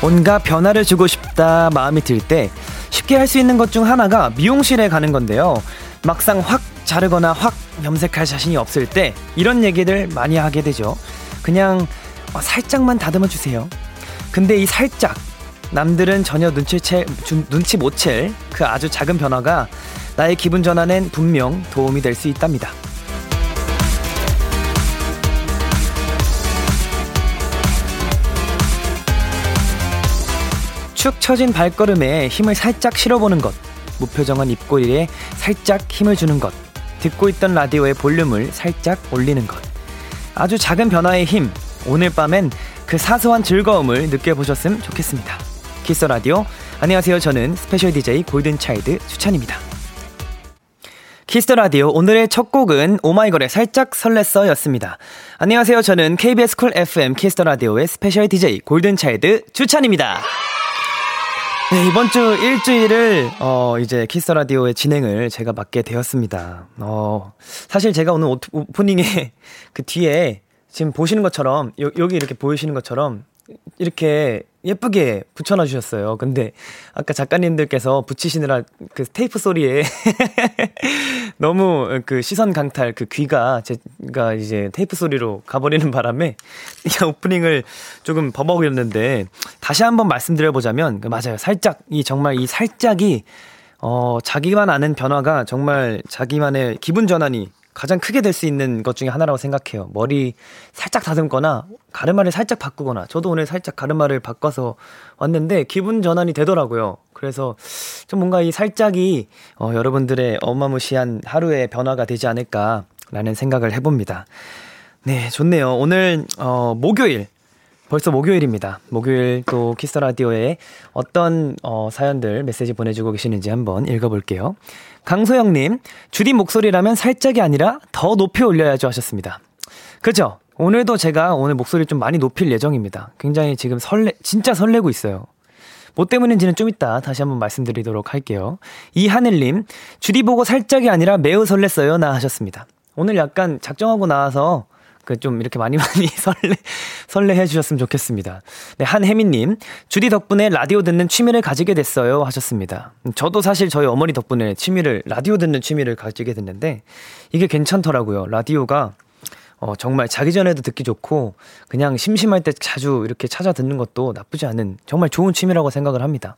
뭔가 변화를 주고 싶다 마음이 들 때 쉽게 할 수 있는 것 중 하나가 미용실에 가는 건데요. 막상 확 자르거나 확 염색할 자신이 없을 때 이런 얘기들 많이 하게 되죠. 그냥 어, 살짝만 다듬어 주세요. 근데 이 살짝 남들은 전혀 눈치채, 눈치 못 챌 그 아주 작은 변화가 나의 기분 전환엔 분명 도움이 될 수 있답니다. 축 처진 발걸음에 힘을 살짝 실어보는 것. 무표정한 입꼬리에 살짝 힘을 주는 것. 듣고 있던 라디오의 볼륨을 살짝 올리는 것. 아주 작은 변화의 힘. 오늘 밤엔 그 사소한 즐거움을 느껴보셨으면 좋겠습니다. Kiss Radio. 안녕하세요. 저는 special DJ 골든차일드 주찬입니다. Kiss the Radio 오늘의 첫 곡은 오마이걸의 살짝 설렜어 였습니다. 안녕하세요. 저는 KBS 쿨 FM 키스터 라디오의 스페셜 DJ 골든차일드 추찬입니다. 네, 이번 주 일주일을, 어, 이제 Kiss Radio의 진행을 제가 맡게 되었습니다. 어, 사실 제가 오늘 오프닝에 그 뒤에 지금 보시는 것처럼, 요, 여기 이렇게 보이시는 것처럼 이렇게 예쁘게 붙여놔 주셨어요. 근데 아까 작가님들께서 붙이시느라 그 테이프 소리에 너무 그 시선 강탈 그 귀가 제가 이제 테이프 소리로 가버리는 바람에 이 오프닝을 조금 버벅였는데 다시 한번 말씀드려보자면 그 맞아요. 살짝 이 정말 이 살짝이 어 자기만 아는 변화가 정말 자기만의 기분 전환이 가장 크게 될 수 있는 것 중에 하나라고 생각해요. 머리 살짝 다듬거나 가르마를 살짝 바꾸거나 저도 오늘 살짝 가르마를 바꿔서 왔는데 기분 전환이 되더라고요. 그래서 좀 뭔가 이 살짝이 어, 여러분들의 어마무시한 하루의 변화가 되지 않을까라는 생각을 해봅니다. 네, 좋네요. 오늘 어, 목요일 벌써 목요일입니다. 목요일 또 키스 라디오에 어떤 어, 사연들 메시지 보내주고 계시는지 한번 읽어볼게요. 강소영님, 주디 목소리라면 살짝이 아니라 더 높이 올려야죠 하셨습니다. 그죠? 오늘도 제가 오늘 목소리 좀 많이 높일 예정입니다. 굉장히 지금 설레, 진짜 설레고 있어요. 뭐 때문인지는 좀 이따 다시 한번 말씀드리도록 할게요. 이하늘님, 주디 보고 살짝이 아니라 매우 설렜어요. 나 하셨습니다. 오늘 약간 작정하고 나와서 그 좀 이렇게 많이 많이 설레, 설레해 주셨으면 좋겠습니다. 네, 한혜민님, 주디 덕분에 라디오 듣는 취미를 가지게 됐어요. 하셨습니다. 저도 사실 저희 어머니 덕분에 취미를, 라디오 듣는 취미를 가지게 됐는데, 이게 괜찮더라고요. 라디오가 어, 정말 자기 전에도 듣기 좋고, 그냥 심심할 때 자주 이렇게 찾아 듣는 것도 나쁘지 않은 정말 좋은 취미라고 생각을 합니다.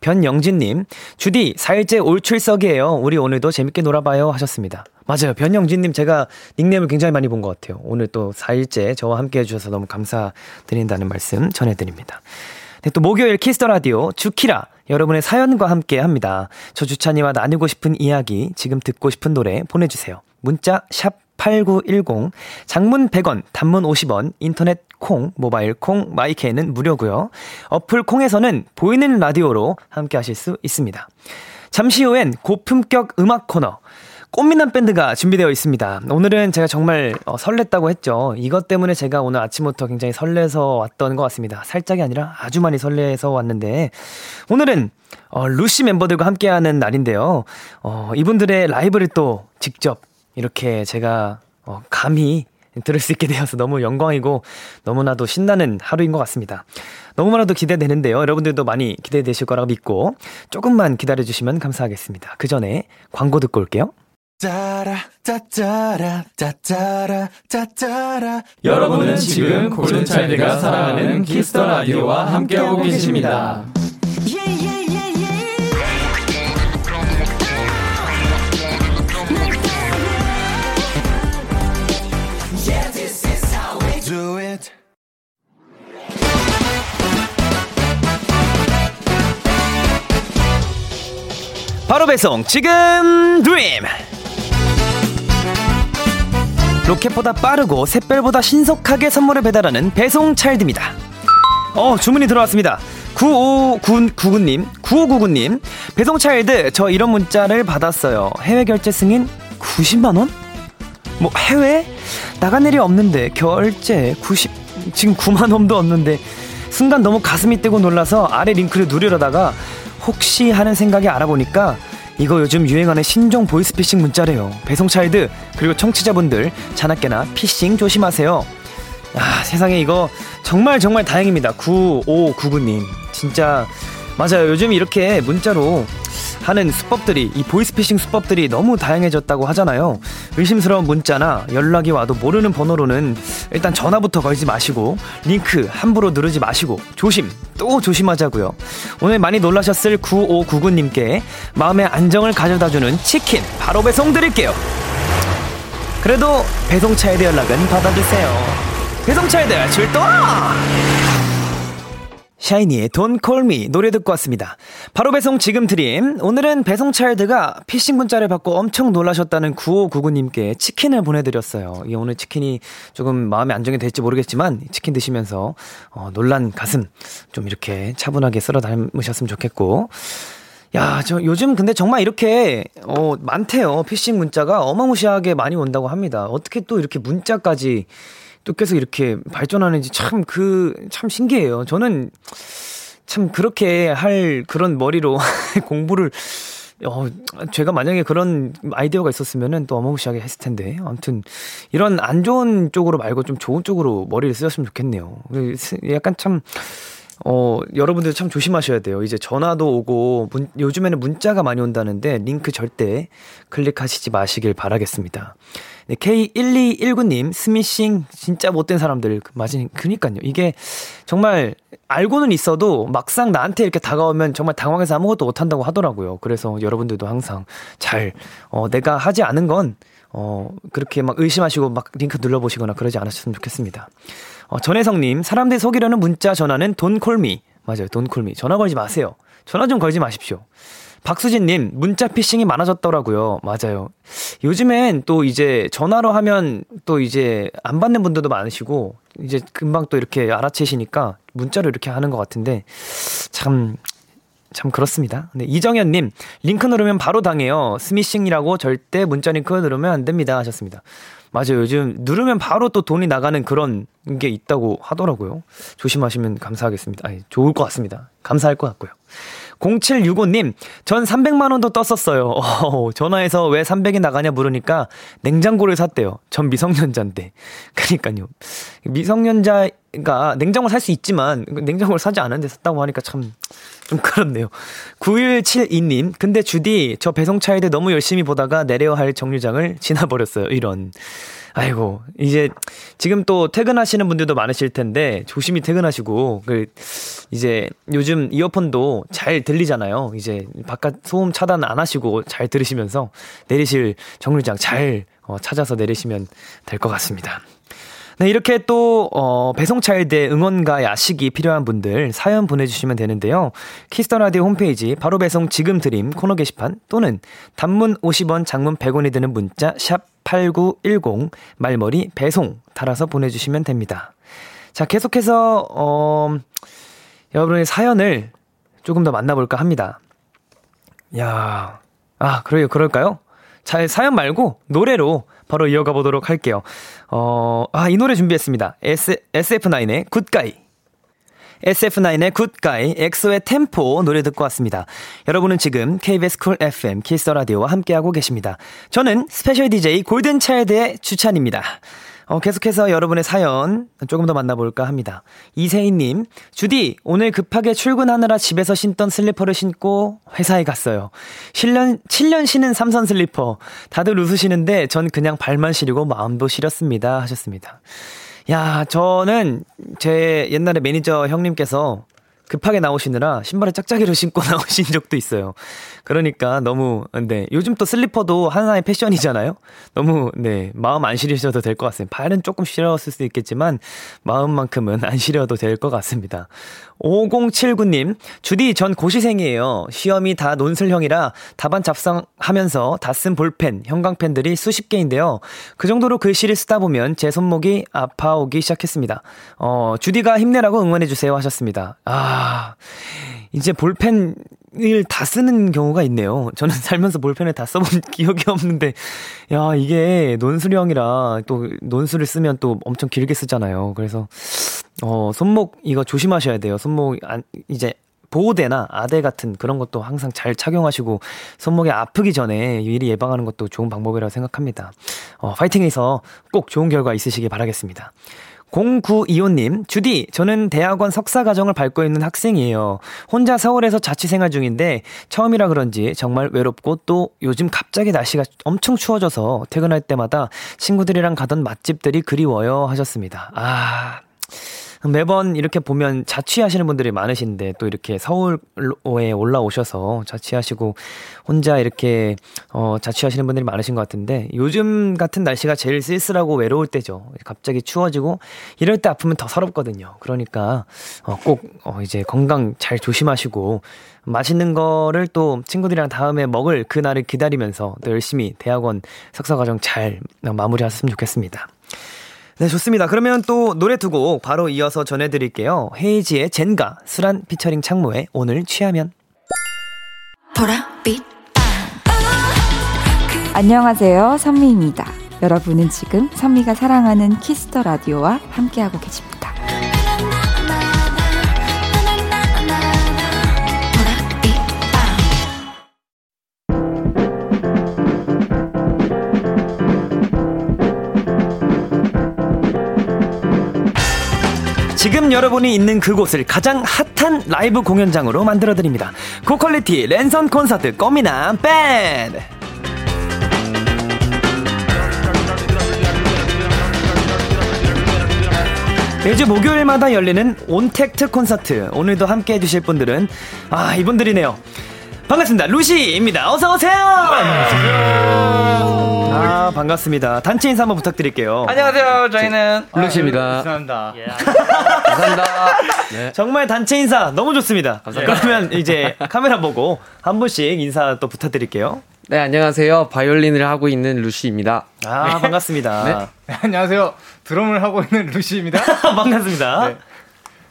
변영진님, 주디, 4일째 올 출석이에요. 우리 오늘도 재밌게 놀아봐요. 하셨습니다. 맞아요. 변영진님 제가 닉네임을 굉장히 많이 본 것 같아요. 오늘 또 4일째 저와 함께 해주셔서 너무 감사드린다는 말씀 전해드립니다. 네, 또 목요일 Kiss the Radio 주키라 여러분의 사연과 함께 합니다. 저 주찬이와 나누고 싶은 이야기, 지금 듣고 싶은 노래 보내주세요. 문자 샵 8910, 장문 100원, 단문 50원, 인터넷 콩, 모바일 콩, 마이케이는 무료고요. 어플 콩에서는 보이는 라디오로 함께 하실 수 있습니다. 잠시 후엔 고품격 음악 코너, 꽃미남 밴드가 준비되어 있습니다. 오늘은 제가 정말 어, 설렜다고 했죠. 이것 때문에 제가 오늘 아침부터 굉장히 설레서 왔던 것 같습니다. 살짝이 아니라 아주 많이 설레서 왔는데 오늘은 어, 루시 멤버들과 함께하는 날인데요. 어, 이분들의 라이브를 또 직접 이렇게 제가 어, 감히 들을 수 있게 되어서 너무 영광이고 너무나도 신나는 하루인 것 같습니다. 너무나도 기대되는데요. 여러분들도 많이 기대되실 거라고 믿고 조금만 기다려주시면 감사하겠습니다. 그 전에 광고 듣고 올게요. 여러분은 지금 골든차일드가 사랑하는 Kiss the Radio와 함께하고 계십니다. 바로 배송 지금 드림 로켓보다 빠르고 샛별보다 신속하게 선물을 배달하는 배송 차일드입니다. 어, 주문이 들어왔습니다. 9599님, 9599님, 배송 차일드, 저 이런 문자를 받았어요. 해외 결제 승인 90만원? 뭐, 해외? 나간 일이 없는데, 결제 90, 지금 9만원도 없는데, 순간 너무 가슴이 뜨고 놀라서 아래 링크를 누르려다가, 혹시 하는 생각에 알아보니까, 이거 요즘 유행하는 신종 보이스피싱 문자래요. 배송 차일드, 그리고 청취자분들, 자나깨나 피싱 조심하세요. 아, 세상에 이거 정말 정말 다행입니다. 9599님. 진짜 맞아요. 요즘 이렇게 문자로 하는 수법들이 이 보이스피싱 수법들이 너무 다양해졌다고 하잖아요. 의심스러운 문자나 연락이 와도 모르는 번호로는 일단 전화부터 걸지 마시고 링크 함부로 누르지 마시고 조심 또 조심하자고요. 오늘 많이 놀라셨을 9599님께 마음의 안정을 가져다주는 치킨 바로 배송 드릴게요. 그래도 배송차일드 연락은 받아주세요. 배송차일드 출동! 샤이니의 Don't Call Me 노래 듣고 왔습니다. 바로 배송 지금 드림. 오늘은 배송 차일드가 피싱 문자를 받고 엄청 놀라셨다는 9599님께 치킨을 보내드렸어요. 이 오늘 치킨이 조금 마음에 안정이 될지 모르겠지만 치킨 드시면서 어, 놀란 가슴 좀 이렇게 차분하게 쓸어 담으셨으면 좋겠고 야, 저 요즘 근데 정말 이렇게 어 많대요. 피싱 문자가 어마무시하게 많이 온다고 합니다. 어떻게 또 이렇게 문자까지 또 계속 이렇게 발전하는지 참 그, 참 신기해요. 저는 참 그렇게 할 그런 머리로 공부를, 어, 제가 만약에 그런 아이디어가 있었으면은 또 어마무시하게 했을 텐데. 아무튼, 이런 안 좋은 쪽으로 말고 좀 좋은 쪽으로 머리를 쓰셨으면 좋겠네요. 약간 참, 어, 여러분들 참 조심하셔야 돼요. 이제 전화도 오고, 문, 요즘에는 문자가 많이 온다는데, 링크 절대 클릭하시지 마시길 바라겠습니다. 네, K1219님, 스미싱 진짜 못된 사람들. 맞으니, 그니까요. 이게 정말 알고는 있어도 막상 나한테 이렇게 다가오면 정말 당황해서 아무것도 못한다고 하더라고요. 그래서 여러분들도 항상 잘, 어, 내가 하지 않은 건, 어, 그렇게 막 의심하시고 막 링크 눌러보시거나 그러지 않으셨으면 좋겠습니다. 어, 전혜성님, 사람들 속이려는 문자 전화는 돈콜미. 맞아요, 돈콜미. 전화 걸지 마세요. 전화 좀 걸지 마십시오. 박수진님, 문자 피싱이 많아졌더라고요. 맞아요. 요즘엔 또 이제 전화로 하면 또 이제 안 받는 분들도 많으시고, 이제 금방 또 이렇게 알아채시니까 문자로 이렇게 하는 것 같은데, 참, 참 그렇습니다. 네, 이정현님, 링크 누르면 바로 당해요. 스미싱이라고 절대 문자 링크 누르면 안 됩니다. 하셨습니다. 맞아요. 요즘 누르면 바로 또 돈이 나가는 그런 게 있다고 하더라고요. 조심하시면 감사하겠습니다. 아니, 좋을 것 같습니다. 감사할 것 같고요. 0765님, 전 300만원 도 떴었어요. 어, 전화해서 왜 300이 나가냐 물으니까 냉장고를 샀대요. 전 미성년자인데. 그니까요. 미성년자가 냉장고 살 수 있지만, 냉장고를 사지 않았는데 샀다고 하니까 참, 좀 그렇네요. 9172님, 근데 주디, 저 배송차에대 너무 열심히 보다가 내려야 할 정류장을 지나버렸어요. 이런. 아이고, 이제 지금 또 퇴근하시는 분들도 많으실 텐데 조심히 퇴근하시고 그 이제 요즘 이어폰도 잘 들리잖아요. 이제 바깥 소음 차단 안 하시고 잘 들으시면서 내리실 정류장 잘 어, 찾아서 내리시면 될 것 같습니다. 네, 이렇게 또, 어, 배송차일드 응원과 야식이 필요한 분들 사연 보내주시면 되는데요. 키스 더 라디오 홈페이지 바로 배송 지금 드림 코너 게시판 또는 단문 50원, 장문 100원이 드는 문자 샵 8910 말머리 배송 달아서 보내주시면 됩니다. 자, 계속해서, 어, 여러분의 사연을 조금 더 만나볼까 합니다. 야, 아, 그래요, 그럴까요? 자, 사연 말고 노래로 바로 이어가 보도록 할게요. 어, 아, 이 노래 준비했습니다. S, SF9의 Good Guy. SF9의 Good Guy, 엑소의 Tempo 노래 듣고 왔습니다. 여러분은 지금 KBS 쿨 FM 키스 라디오와 함께하고 계십니다. 저는 special DJ 골든차일드의 주찬입니다. 어, 계속해서 여러분의 사연 조금 더 만나볼까 합니다. 이세희님, 주디, 오늘 급하게 출근하느라 집에서 신던 슬리퍼를 신고 회사에 갔어요. 7년, 7년 신은 삼선 슬리퍼. 다들 웃으시는데 전 그냥 발만 시리고 마음도 시렸습니다. 하셨습니다. 야, 저는 제 옛날에 매니저 형님께서 급하게 나오시느라 신발에 짝짝이를 신고 나오신 적도 있어요. 그러니까 너무, 네. 요즘 또 슬리퍼도 하나의 패션이잖아요? 너무, 네. 마음 안 시리셔도 될 것 같습니다. 발은 조금 시려웠을 수 있겠지만, 마음만큼은 안 시려도 될 것 같습니다. 5079님, 주디, 전 고시생이에요. 시험이 다 논술형이라 답안 잡성하면서 다 쓴 볼펜, 형광펜들이 수십 개인데요. 그 정도로 글씨를 쓰다 보면 제 손목이 아파오기 시작했습니다. 어, 주디가 힘내라고 응원해주세요 하셨습니다. 아, 아, 이제 볼펜을 다 쓰는 경우가 있네요. 저는 살면서 볼펜을 다 써본 기억이 없는데, 야, 이게 논술형이라 또 논술을 쓰면 또 엄청 길게 쓰잖아요. 그래서, 어, 손목 이거 조심하셔야 돼요. 손목 안, 이제 보호대나 아대 같은 그런 것도 항상 잘 착용하시고 손목이 아프기 전에 미리 예방하는 것도 좋은 방법이라고 생각합니다. 어, 파이팅해서 꼭 좋은 결과 있으시길 바라겠습니다. 0925님, 주디, 저는 대학원 석사 과정을 밟고 있는 학생이에요. 혼자 서울에서 자취 생활 중인데 처음이라 그런지 정말 외롭고 또 요즘 갑자기 날씨가 엄청 추워져서 퇴근할 때마다 친구들이랑 가던 맛집들이 그리워요 하셨습니다. 아, 매번 이렇게 보면 자취하시는 분들이 많으신데 또 이렇게 서울에 올라오셔서 자취하시고 혼자 이렇게 어 자취하시는 분들이 많으신 것 같은데 요즘 같은 날씨가 제일 쓸쓸하고 외로울 때죠. 갑자기 추워지고 이럴 때 아프면 더 서럽거든요. 그러니까 어 꼭 어 이제 건강 잘 조심하시고 맛있는 거를 또 친구들이랑 다음에 먹을 그날을 기다리면서 또 열심히 대학원 석사 과정 잘 마무리하셨으면 좋겠습니다. 네, 좋습니다. 그러면 또 노래 두 곡 바로 이어서 전해드릴게요. 헤이즈의 젠가, 수란 피처링 창모의 오늘 취하면. 보라빛. 안녕하세요. 선미입니다. 여러분은 지금 선미가 사랑하는 키스 더 라디오와 함께하고 계십니다. 지금 여러분이 있는 그곳을 가장 핫한 라이브 공연장으로 만들어드립니다. 고퀄리티 랜선 콘서트 꼬미나 밴드! 매주 목요일마다 열리는 온택트 콘서트. 오늘도 함께 해주실 분들은, 아, 이분들이네요. 반갑습니다. 루시입니다. 어서오세요! 안녕하세요. 아, 반갑습니다. 단체 인사 한번 부탁드릴게요. 안녕하세요. 저희는 루시입니다. 아, 감사합니다. 예. 감사합니다. 네. 정말 단체 인사 너무 좋습니다. 감사합니다. 그러면 이제 카메라 보고 한 분씩 인사 또 부탁드릴게요. 네, 안녕하세요. 바이올린을 하고 있는 루시입니다. 아, 네. 반갑습니다. 네. 네, 안녕하세요. 드럼을 하고 있는 루시입니다. 반갑습니다. 네.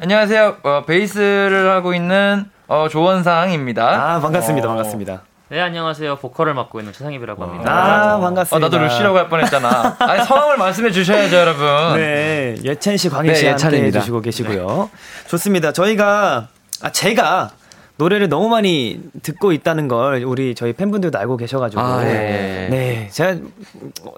안녕하세요. 어, 베이스를 하고 있는 어, 조원상입니다. 아, 반갑습니다. 어. 반갑습니다. 네, 안녕하세요. 보컬을 맡고 있는 최상입이라고 합니다. 아, 반갑습니다. 어, 나도 루시라고 할 뻔했잖아. 아니, 성함을 말씀해 주셔야죠, 여러분. 네, 예찬 씨, 광희 씨 네, 함께 해주시고 계시고요. 네. 좋습니다. 저희가, 아, 제가 노래를 너무 많이 듣고 있다는 걸 우리 저희 팬분들도 알고 계셔가지고 아, 네. 네 제가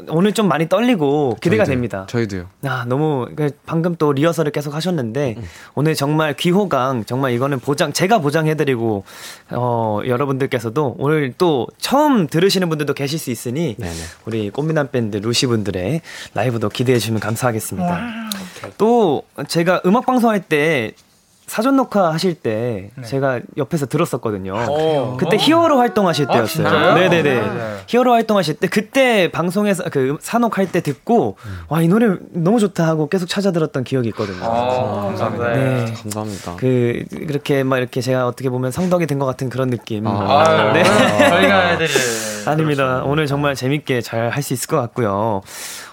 오늘 좀 많이 떨리고 기대가 저희도, 됩니다. 저희도요. 아 너무 그 방금 또 리허설을 계속 하셨는데 음. 오늘 정말 귀호강 정말 이거는 보장 제가 보장해드리고 어 여러분들께서도 오늘 또 처음 들으시는 분들도 계실 수 있으니 네네. 우리 꽃미남 밴드 루시 분들의 라이브도 기대해 주시면 감사하겠습니다. 와우. 또 제가 음악 방송할 때 사전 녹화 하실 때 네. 제가 옆에서 들었었거든요. 아, 그때 히어로 활동하실 아, 때였어요. 아, 네네네. 네. 히어로 활동하실 때 그때 방송에서 그 사녹할 때 듣고 음. 와 이 노래 너무 좋다 하고 계속 찾아 들었던 기억이 있거든요. 아, 감사합니다. 네. 감사합니다. 그 그렇게 막 이렇게 제가 어떻게 보면 성덕이 된 것 같은 그런 느낌. 아, 네. 저희가 애들이 아닙니다. 그렇죠. 오늘 정말 재밌게 잘 할 수 있을 것 같고요.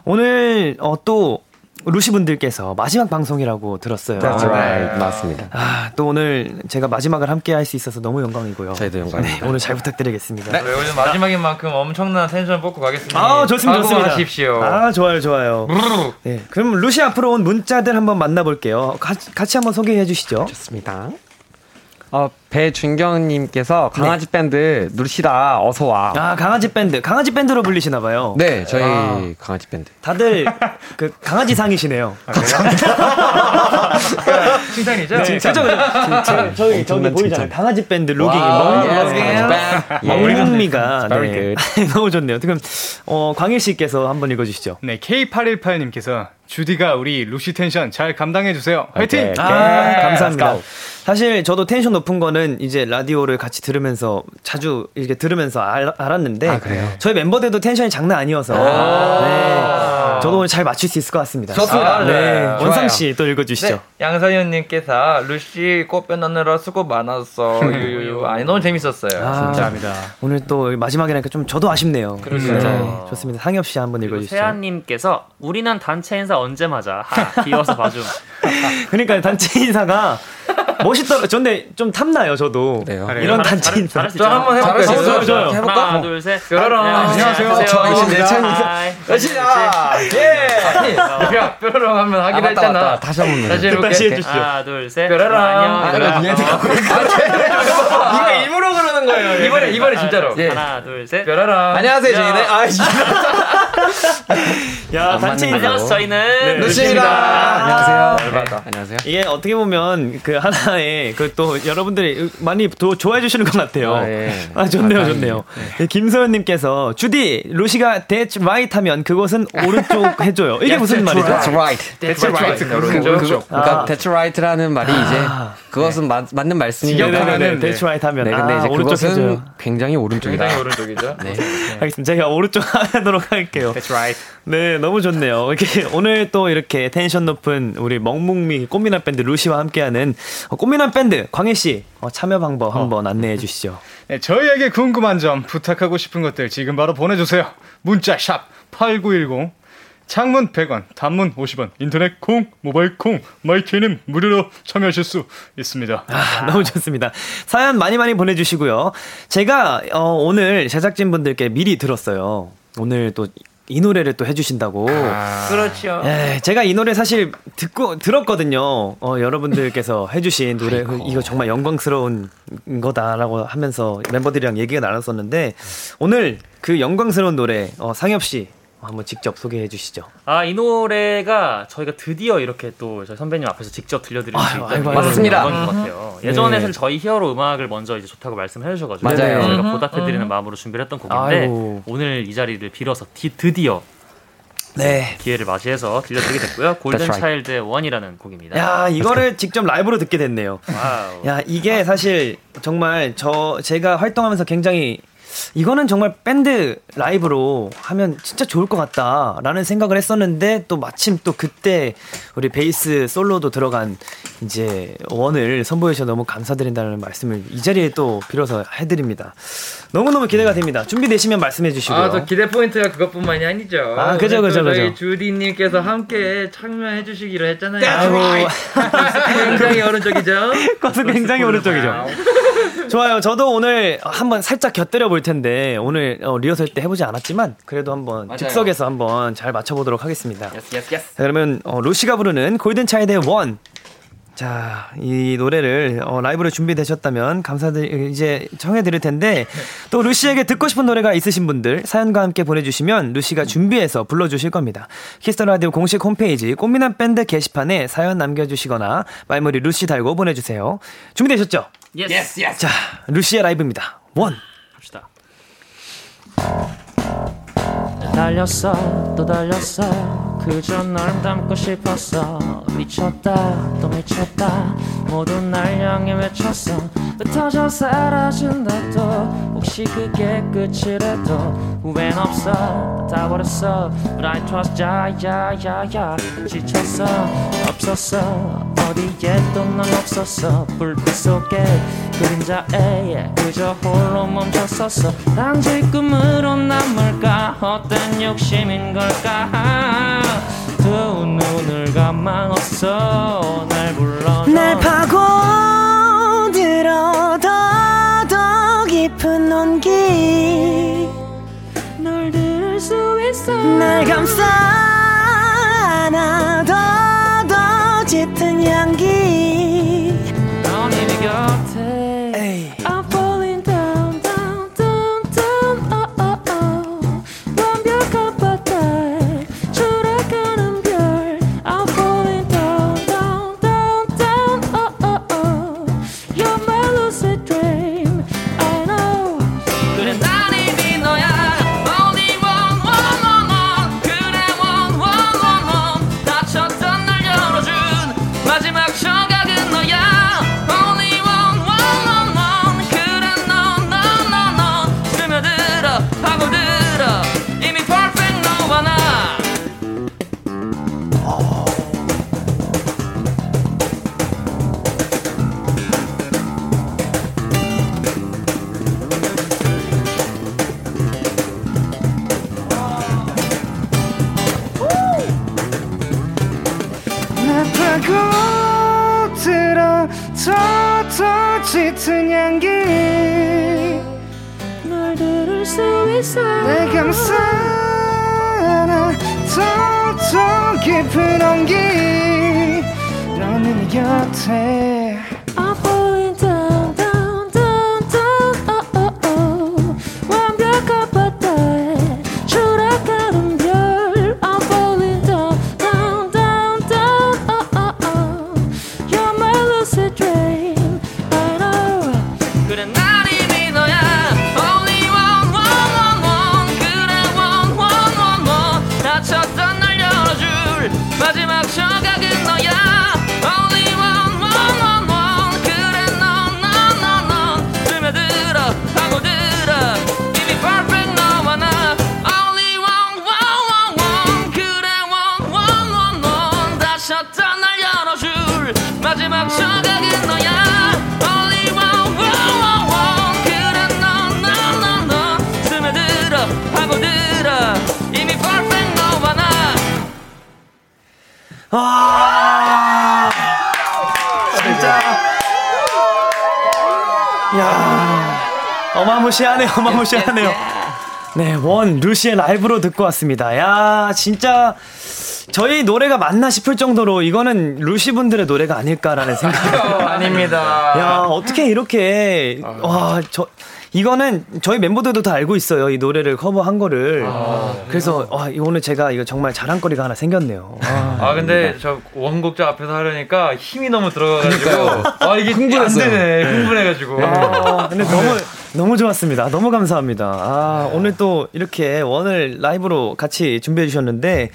오늘 어, 또 루시 분들께서 마지막 방송이라고 들었어요. That's right. 맞습니다. 아, 또 오늘 제가 마지막을 함께 할 수 있어서 너무 영광이고요. 저희도 영광입니다. 네, 오늘 잘 부탁드리겠습니다. 네, 오늘 마지막인 만큼 엄청난 텐션 뽑고 가겠습니다. 아, 좋습니다. 좋습니다. 하십시오. 아, 좋아요, 좋아요. 네, 그럼 루시 앞으로 온 문자들 한번 만나볼게요. 같이, 같이 한번 소개해 주시죠. 좋습니다. 어, 배준경님께서 강아지 네. 밴드 루시다 어서 와. 아 강아지 밴드 강아지 밴드로 불리시나 봐요. 네 저희 아. 강아지 밴드. 다들 그 강아지 상이시네요. 아, 칭찬이죠? 네, 칭찬. 그죠 그죠. 저기 저기 보이잖아요. 강아지 밴드 로깅이 멍멍미가 네. 너무 좋네요. 지금 어 광일 씨께서 한번 읽어주시죠. 네 K818님께서 주디가 우리 루시 텐션 잘 감당해 주세요. 화이팅! 아, 감사합니다. 사실 저도 텐션 높은 거는 이제 라디오를 같이 들으면서 자주 이렇게 들으면서 알, 알았는데 아, 저희 멤버들도 텐션이 장난 아니어서 아~ 네. 저도 오늘 잘 맞출 수 있을 것 같습니다. 좋습니다. 아, 네. 원상 씨 또 읽어주시죠. 네. 양서현님께서 루시 꽃 빼놓느라 수고 많았어. 유유유. 아니 너무 재밌었어요. 아, 감사합니다. 오늘 또 마지막이니까 좀 저도 아쉽네요. 그렇죠. 네. 좋습니다. 상엽 씨 한번 읽어주시죠. 세아님께서 우리는 단체 인사 언제 맞아? 하, 귀여워서 봐줌. 그러니까 단체 인사가 멋있더라. 근데 좀 탐나요, 저도. 그래요? 이런 단체 인사. 저. 한번 해볼까요? 잘할 수 있어요, 저요. 해볼까? 하나, 둘, 셋. 뾰로롱. 안녕하세요. 저 이제 내 차입니다. Hi. 여시야. 예. 야, 뾰로롱 하면 아, 하기로 했잖아. 다시 한 번. 다시 해볼게. 다시 해주시죠. 하나, 둘, 셋. 뾰로롱. 안녕. 아, 이거 일부러 그러는 거예요. 이번에 이번에 진짜로. 예. 하나, 둘, 셋. 뾰로롱. 안녕하세요, 저희는. 아, 야, 안 단체 맞는 인사. 안녕하세요. 저희는 루시입니다. 안녕하세요. 열받아. 안녕하세요. 이게 어떻게 보면 그 하나의 그 또 여러분들이 많이 또 좋아해 주시는 것 같아요. 아, 예. 아, 좋네요, 아, 좋네요. 네, 김소연님께서 주디 루시가 That's right 하면 그것은 오른쪽 해줘요. 이게 무슨 말이죠? That's right. That's right. 그, 오른쪽. 그, 그러니까 아. That's right라는 말이 이제 그것은 마, 맞는 말씀이에요. 네네네. 하면은, 네. That's right 하면 네, 근데 아, 이제 오른쪽 그것은 해줘요. 굉장히 오른쪽이다. 굉장히 오른쪽이죠. 네. 알겠습니다. 제가 오른쪽 하도록 할게요. That's right. 네, 너무 좋네요. 이렇게 오늘 또 이렇게 텐션 높은 우리 멍뭉미 꽃미남 밴드 루시와 함께하는 어, 꽃미남 밴드 광희 씨 어, 참여 방법 한번 안내해 주시죠. 네, 저희에게 궁금한 점, 부탁하고 싶은 것들 지금 바로 보내주세요. 문자 샵 8910, 창문 100원, 단문 50원, 인터넷 콩, 모바일 콩, 마이크는 무료로 참여하실 수 있습니다. 아, 너무 좋습니다. 사연 많이 많이 보내주시고요. 제가 어, 오늘 제작진분들께 미리 들었어요. 오늘 또 이 노래를 또 해주신다고. 그렇죠. 예, 제가 이 노래 사실 듣고 들었거든요. 어, 여러분들께서 해주신 노래 그, 이거 정말 영광스러운 거다라고 하면서 멤버들이랑 얘기가 나눴었는데 오늘 그 영광스러운 노래 어, 상엽 씨 한번 직접 소개해 주시죠. 아, 이 노래가 저희가 드디어 이렇게 또 저희 선배님 앞에서 직접 들려드릴 수 있다는 아이고. 맞습니다. 것 같아요. 예전에 네. 사실 저희 히어로 음악을 먼저 이제 좋다고 말씀해 주셔가지고 맞아요. 저희가 보답해 드리는 마음으로 준비를 했던 곡인데 아이고. 오늘 이 자리를 빌어서 디, 드디어 네. 기회를 맞이해서 들려드리게 됐고요. 골든 right. 차일드의 One이라는 곡입니다. 야 이거를 직접 라이브로 듣게 됐네요. 와우. 야 이게 사실 정말 저 제가 활동하면서 굉장히 이거는 정말 밴드 라이브로 하면 진짜 좋을 것 같다라는 생각을 했었는데 또 마침 또 그때 우리 베이스 솔로도 들어간 이제 One을 선보여 주셔서 너무 감사드린다는 말씀을 이 자리에 또 빌어서 해드립니다. 너무너무 기대가 됩니다. 준비되시면 말씀해 주시고요. 아, 저 기대 포인트가 그것뿐만이 아니죠. 아, 그죠, 그죠, 또 저희 그죠. 주디님께서 함께 참여해 주시기로 했잖아요. 아이고 굉장히 오른쪽이죠. 그것은 굉장히 오른쪽이죠. 좋아요. 저도 오늘 한번 살짝 곁들여 볼 텐데 오늘 어, 리허설 때 해보지 않았지만 그래도 한번 맞아요. 즉석에서 한번 잘 맞춰보도록 하겠습니다. Yes, yes, yes. 자, 그러면 어, 루시가 부르는 골든 차일드의 One. 자, 이 노래를 어, 라이브로 준비되셨다면 감사드 이제 청해 드릴 텐데 또 루시에게 듣고 싶은 노래가 있으신 분들 사연과 함께 보내 주시면 루시가 준비해서 불러 주실 겁니다. 키스 더 라디오 공식 홈페이지 꽃미남 밴드 게시판에 사연 남겨 주시거나 말머리 루시 달고 보내 주세요. 준비되셨죠? Yes. Yes. 자, 루시의 라이브입니다. One. 갑시다. 달렸어 또 달렸어 그저 널 담고 싶었어. 미쳤다 또 미쳤다. 모두 날 향해 외쳤어. 흩어져 사라진다 또. 혹시 그게 끝이라도. 후회는 없어. 다 버렸어. But I trust 야야야야. 지쳤어. 없었어. 어디에 또넌 없었어. 불빛 속에 그림자에 그저 홀로 멈췄었어. 단지 꿈으로 남을까? 어떤 욕심인 걸까 두 눈을 감아놨어 날 불러 날 파고들어 더 더 깊은 온기. 널 들을 수 있어. 날 감싸 안아 더더 짙은 향기. 넌 이미 곁에 에이. I'm falling down down down down. oh oh oh 완벽한 바다 진짜. 야 어마무시하네요, 어마무시하네요. 네, 원, 루시의 라이브로 듣고 왔습니다. 야 진짜. 저희 노래가 맞나 싶을 정도로 이거는 루시 분들의 노래가 아닐까라는 생각이 아닙니다 야, 어떻게 이렇게, 와, 저, 이거는 저희 멤버들도 다 알고 있어요. 이 노래를 커버한 거를. 그래서, 와, 이 오늘 제가 이거 정말 자랑거리가 하나 생겼네요. 아, 아 근데 저 원곡자 앞에서 하려니까 힘이 너무 들어가가지고 아 이게 안 되네 흥분해가지고 아, 근데 너무, 너무 좋았습니다. 너무 감사합니다. 아, 오늘 또 이렇게 원을 라이브로 같이 준비해 주셨는데,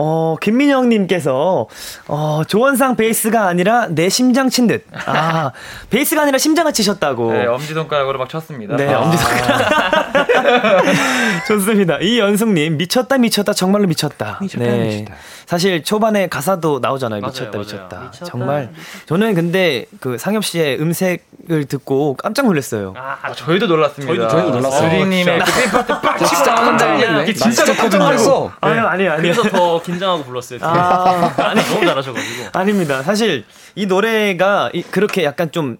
어, 김민영님께서, 어, 조원상 베이스가 아니라 내 심장 친 듯. 아, 베이스가 아니라 심장을 치셨다고. 네, 엄지손가락으로 막 쳤습니다 네, 아. 엄지손가락. 좋습니다. 이연숙님, 미쳤다, 미쳤다, 정말로 미쳤다. 미쳤다, 네. 미쳤다. 사실 초반에 가사도 나오잖아요. 맞아요, 미쳤다, 맞아요. 미쳤다. 미쳤다, 정말. 저는 근데 그 상엽 씨의 음색을 듣고 깜짝 놀랐어요. 아, 저희도 놀랐습니다. 저희도- 저희도 놀랐어요. 주리님의 그 삐파트 빡 진짜 깜짝 놀랐네. 이게 진짜 나 깜짝 놀랐어. 아니요, 아니요, 아니요. 그래서 더 긴장하고 불렀어요. 아, 아니 너무 잘하셔가지고. 아닙니다. 사실 이 노래가 이- 그렇게 약간 좀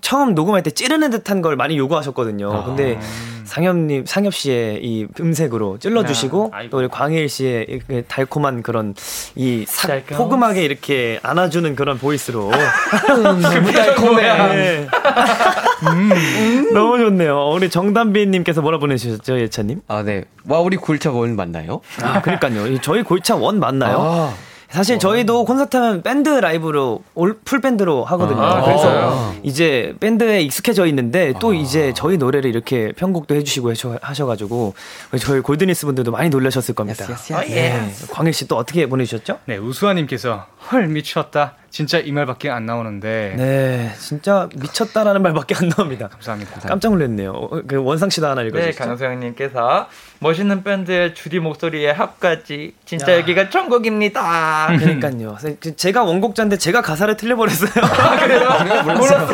처음 녹음할 때 찌르는 듯한 걸 많이 요구하셨거든요. 근데 상엽님, 상엽 씨의 이 음색으로 찔러주시고 아. 또 우리 광일 씨의 이- 그 달콤한 그런 이 사-. 포근하게 이렇게 안아주는 그런 voice로 너무 달콤해. 네. 너무 좋네요. 우리 정담비님께서 뭐라 보내주셨죠, 예찬님? 아, 네. 와, 우리 골차 One 맞나요? 아, 그러니까요. 이 저희 골차 One 맞나요? 아, 사실 저희도 콘서트 하면 밴드 라이브로 all- full 밴드로 하거든요. 아, 그래서? 이제 밴드에 익숙해져 있는데 또 이제 저희 노래를 이렇게 편곡도 해주시고 하셔- 하셔가지고 저희 골드니스 분들도 많이 놀라셨을 겁니다. Yes. 네. 광일 씨 또 어떻게 보내주셨죠? 네, 우수아님께서 헐 미쳤다. 진짜 이 말밖에 안 나오는데 네, 진짜 미쳤다라는 말밖에 안 나옵니다. 감사합니다. 깜짝 놀랐네요. 어, 그 원상 씨도 하나 네, 읽어주시죠. 강소영님께서 멋있는 밴드의 주디 목소리에 합까지 진짜 여기가 천국입니다. 그러니까요. 그 제가 원곡자인데 제가 가사를 틀려버렸어요. 그래요? 몰랐어요.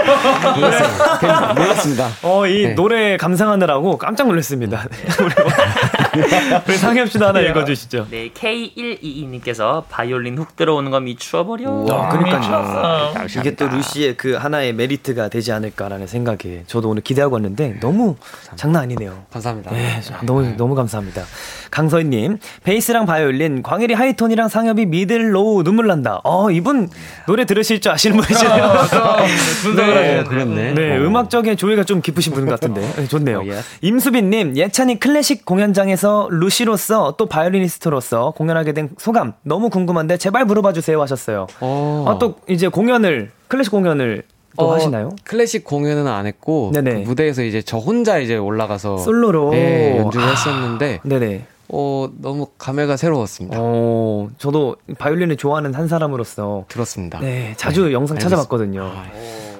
몰랐어요. 그냥 몰랐습니다. 어, 이 네. 노래 감상하느라고 깜짝 놀랐습니다. 우리, 우리 상엽 씨도 하나 읽어주시죠. 네 K122님께서 바이올린 훅 들어오는 거 미추어버려. 아, 그러니까요. 미쳤어. 이게 또 루시의 그 하나의 메리트가 되지 않을까라는 생각에 저도 오늘 기대하고 왔는데 너무 장난 아니네요. 감사합니다. 네, 너무 너무 감사합니다. 강서희님 베이스랑 바이올린, 광일이 high tone이랑 상엽이 middle low 눈물 난다. 어 이분 노래 들으실 줄 아시는 분이시네요. 분석을 네. 하시는 그렇네. 네, 어. 음악적인 조예가 좀 깊으신 분 같은데 네, 좋네요. 어, 예. 임수빈님 예찬이 클래식 공연장에서 루시로서 또 바이올리니스트로서 공연하게 된 소감 너무 궁금한데 제발 물어봐 주세요 하셨어요. 어. 아, 또 이제 공연을 클래식 공연을 또 어, 하시나요? 클래식 공연은 안 했고. 그 무대에서 이제 저 혼자 이제 올라가서 솔로로 네, 연주를 아, 했었는데 네네. 어 너무 감회가 새로웠습니다. 어, 저도 바이올린을 좋아하는 한 사람으로서 들었습니다. 네, 자주 영상 알겠습니다. 찾아봤거든요.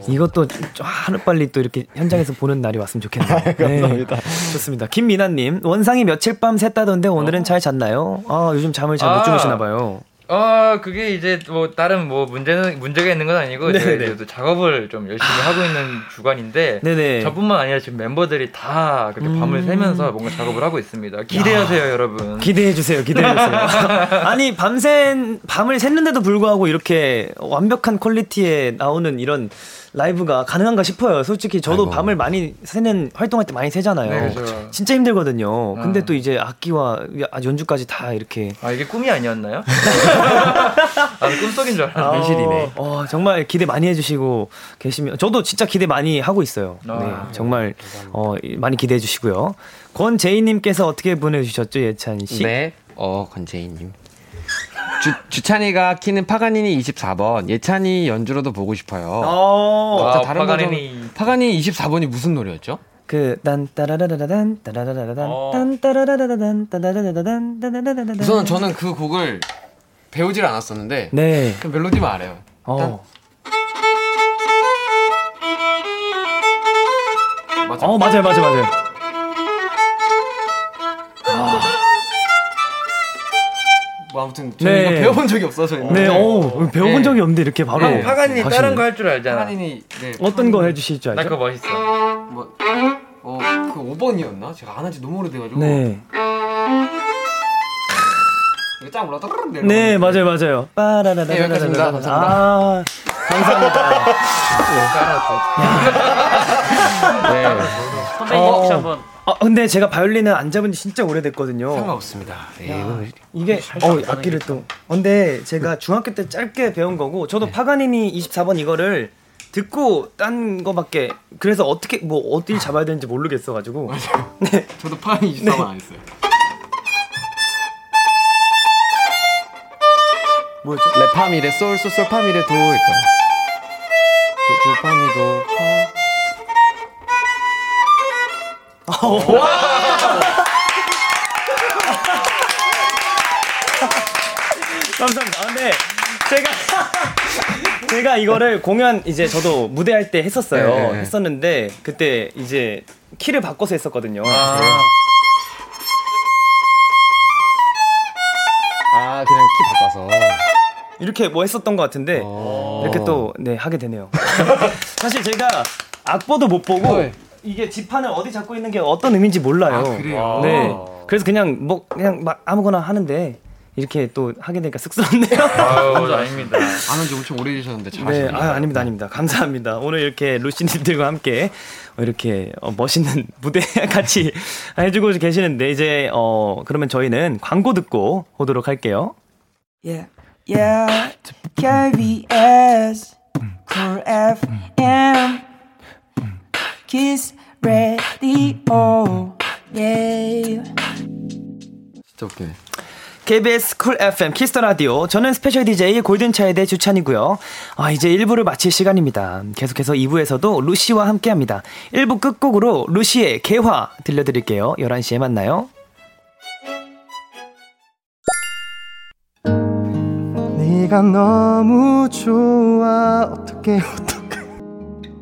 이것도 좀 하루빨리 또 이렇게 현장에서 보는 날이 왔으면 좋겠네요. 감사합니다. 좋습니다. 김미나님, 원상이 며칠 밤 샜다던데 오늘은 잘 잤나요? 아, 요즘 잠을 잘못 아. 주무시나 봐요. 어 그게 이제 뭐 다른 뭐 문제는 문제가 있는 건 아니고 네네. 제가 이제 또 작업을 좀 열심히 하고 있는 주간인데 네네. 저뿐만 아니라 지금 멤버들이 다 그렇게 밤을 음. 새면서 뭔가 작업을 하고 있습니다. 기대하세요, 여러분. 기대해 주세요. 기대해 주세요. 아니 밤새 밤을 샜는데도 불구하고 이렇게 완벽한 퀄리티에 나오는 이런 라이브가 가능한가 싶어요. 솔직히 저도 아이고. 밤을 많이 새는 활동할 때 많이 새잖아요. 네, 그렇죠. 진짜 힘들거든요. 근데 아. 또 이제 악기와 연주까지 다 이렇게 아 이게 꿈이 아니었나요? 아 꿈속인 줄 알았는데. 현실이네. 어, 어, 정말 기대 많이 해주시고 계시면 저도 진짜 기대 많이 하고 있어요. 아, 네, 정말 어, 많이 기대해 주시고요. 권재희님께서 어떻게 보내주셨죠, 예찬 씨? 네. 어, 권재희님. 주, 주찬이가 키는 파가니니 24번, 예찬이 연주로도 보고 싶어요. 어, 다른 파가니니. 버전 파가니 24번이 무슨 노래였죠? 그딴 따라라라란 따라라라란 어. 딴 따라라라란 따라라라란 따라라라란 우선 저는 그 곡을 배우질 않았었는데 네. 그 멜로디만 알아요. 어. 맞아. 어, 맞아요, 맞아요, 맞아요. 뭐 아무튼 저는 네. 배워본 적이 없어서 네, 어, 배워본 네. 적이 없는데 이렇게 바로. 네. 파가니. 다른 거 할 줄 알잖아. 파가니니 네. 어떤 거 해주실 줄나 알죠? 그거 멋있어. 뭐, 어, 그 5번이었나? 제가 안 한지 너무 오래돼가지고. 네. 이거 쫙 올라가 네, 맞아요, 맞아요. 빠라라라라라라. 네, 여기까지입니다. 감사합니다. 아, 감사합니다. 네. 선배님 어. 혹시 한번 아, 근데 제가 바이올린은 안 잡은 지 진짜 오래됐거든요. 상관없습니다. 네. 이게 어 악기를 또 어, 근데 제가 중학교 때 짧게 배운 거고 저도 파가니니 24번 이거를 듣고 딴 거밖에 그래서 어떻게 뭐 어딜 잡아야 되는지 모르겠어 가지고 네. 저도 파가니 24번 안 했어요. 뭐였죠? 레파미레 솔솔솔 파미레 도일 거예요. 도, 도 파미도 파. 감사합니다. 아, 근데 제가 제가 이거를 공연 이제 저도 무대 할 때 했었어요. 네, 네. 했었는데 그때 이제 키를 바꿔서 했었거든요. 아 그냥 키 바꿔서. 이렇게 뭐 했었던 것 같은데 어. 이렇게 또 네 하게 되네요. 사실 제가 악보도 못 보고 네. 이게 지판을 어디 잡고 있는 게 어떤 의미인지 몰라요. 아, 그래요? 네. 그래서 그냥 뭐 그냥 막 아무거나 하는데 이렇게 또 하게 되니까 쑥스럽네요. 아유, 아닙니다. 안한지 엄청 오래되셨는데 네, 잘하시네요. 아 아닙니다, 아닙니다. 감사합니다. 오늘 이렇게 루시님들과 함께 어, 이렇게 어, 멋있는 무대 같이 해주고 계시는데 이제 어 그러면 저희는 광고 듣고 오도록 할게요. Yeah, yeah, KBS, Cool FM, Kiss Radio, yeah. 진짜 웃기네. KBS 쿨 FM 키스 더 라디오. 저는 special DJ 골든차일드의 주찬이고요. 아, 이제 1부를 마칠 시간입니다. 계속해서 2부에서도 루시와 함께 합니다. 1부 끝곡으로 루시의 개화 들려드릴게요. 11시에 만나요. 네가 너무 좋아 어떡해 어떡해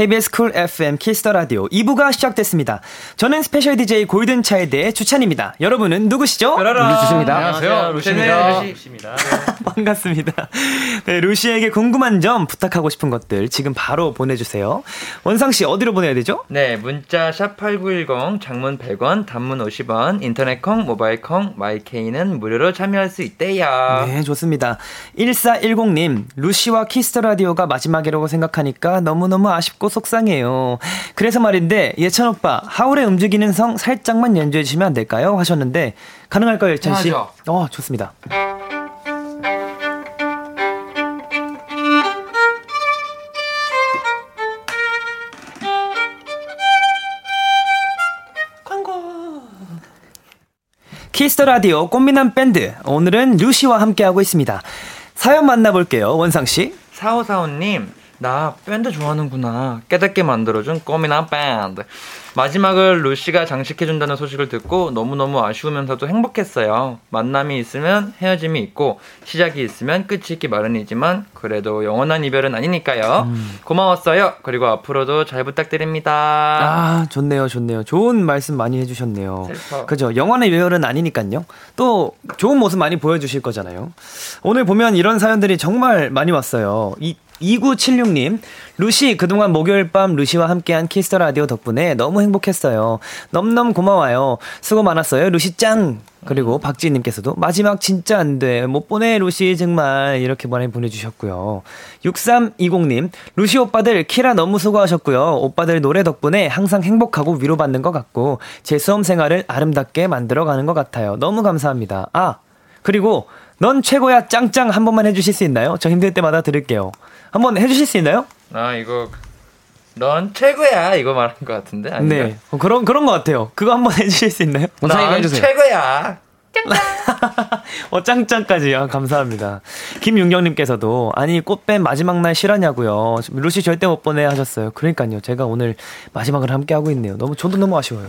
KBS 쿨 FM 키스 더 라디오 2부가 시작됐습니다. 저는 special DJ 골든 차일드의 주찬입니다. 여러분은 누구시죠? 눌러주십니다. 안녕하세요. 루시입니다. 루시입니다. 반갑습니다. 네, 루시에게 궁금한 점, 부탁하고 싶은 것들 지금 바로 보내주세요. 원상 씨 어디로 보내야 되죠? 네, 문자 샵 8910 장문 100원, 단문 50원, 인터넷 콩, 모바일 콩, 마이케이는 무료로 참여할 수 있대요. 네, 좋습니다. 1410님, 루시와 키스 더 라디오가 마지막이라고 생각하니까 너무 너무 아쉽고 속상해요. 그래서 말인데, 예찬 오빠, 하울의 움직이는 성 살짝만 연주해 주시면 안 될까요? 하셨는데, 가능할까요, 예찬 씨? 하죠. 어, 좋습니다. 키스 더 라디오 꽃미남 밴드 오늘은 루시와 함께하고 있습니다. 사연 만나볼게요 원상 씨. 4545님, 나 밴드 좋아하는구나 깨닫게 만들어준 꽃미남 밴드 마지막을 루시가 장식해준다는 소식을 듣고 너무너무 아쉬우면서도 행복했어요 만남이 있으면 헤어짐이 있고 시작이 있으면 끝이 있기 마련이지만 그래도 영원한 이별은 아니니까요 고마웠어요 그리고 앞으로도 잘 부탁드립니다 아, 좋네요, 좋네요. 좋은 말씀 많이 해주셨네요. 슬퍼. 그죠. 영원한 이별은 아니니까요. 또 좋은 모습 많이 보여주실 거잖아요. 오늘 보면 이런 사연들이 정말 많이 왔어요. 이 2976님, 루시, 그동안 목요일 밤 루시와 함께한 키스 더 라디오 덕분에 너무 행복했어요. 넘넘 고마워요. 수고 많았어요, 루시 짱! 그리고 박지희님께서도 마지막 진짜 안 돼. 못 보내, 루시, 정말. 이렇게 많이 보내주셨고요. 6320님, 루시 오빠들 키라 너무 수고하셨고요. 오빠들 노래 덕분에 항상 행복하고 위로받는 것 같고, 제 수험 생활을 아름답게 만들어가는 것 같아요. 너무 감사합니다. 아, 그리고 넌 최고야 짱짱 한 번만 해주실 수 있나요? 저 힘들 때마다 들을게요. 한 번 해주실 수 있나요? 아 이거 넌 최고야 이거 말한 것 같은데 아닌가? 네. 어, 그런, 그런 것 같아요. 그거 한 번 해주실 수 있나요? 넌 최고야 어, 짱짱까지. 아, 감사합니다. 김윤경님께서도, 아니, 꽃뱀 마지막 날 실하냐고요. 루시 절대 못 보내 하셨어요. 그러니까요. 제가 오늘 마지막을 함께 하고 있네요. 너무, 저도 너무 아쉬워요.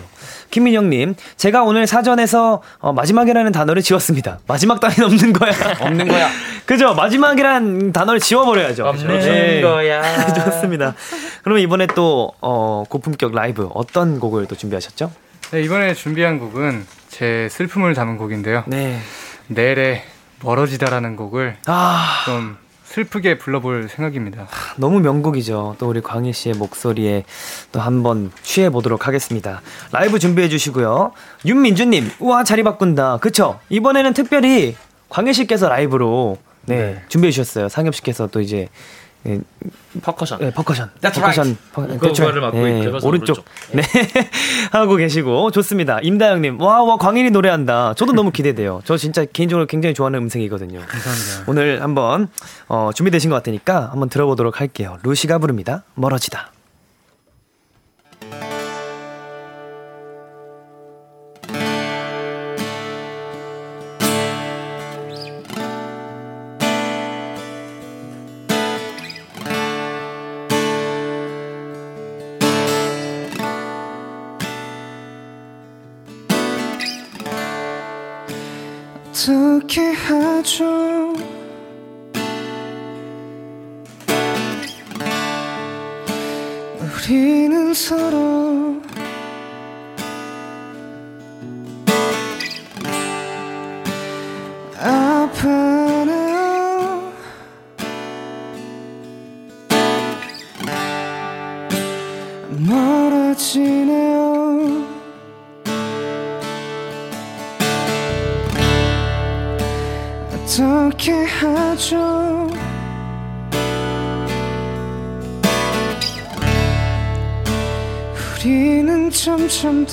김민영님, 제가 오늘 사전에서 어, 마지막이라는 단어를 지웠습니다. 마지막 단위는 없는 거야. 없는 거야. 그죠? 마지막이란 단어를 지워버려야죠. 없는 네. 거야 좋습니다. 그러면 이번에 또, 어, 고품격 라이브 어떤 곡을 또 준비하셨죠? 네, 이번에 준비한 곡은 제 슬픔을 담은 곡인데요. 네. 내래 멀어지다라는 곡을 아. 좀 슬프게 불러볼 생각입니다. 너무 명곡이죠. 또 우리 광희 씨의 목소리에 또 한번 취해 보도록 하겠습니다. 라이브 준비해 주시고요. 윤민주님, 우와 자리 바꾼다. 그쵸? 이번에는 특별히 광일 씨께서 라이브로 네, 준비해 주셨어요. 상엽 씨께서 또 이제 예, 퍼커션. 네, percussion. That's percussion. 퍼- 그거를 that's right. 맡고 네, 있고요. 오른쪽. 네. 하고 계시고 좋습니다. 임다영님, 와, 와, 광일이 노래한다. 저도 너무 기대돼요. 저 진짜 개인적으로 굉장히 좋아하는 음색이거든요. 감사합니다. 오늘 한번 어, 준비되신 것 같으니까 한번 들어보도록 할게요. 루시가 부릅니다. 멀어지다.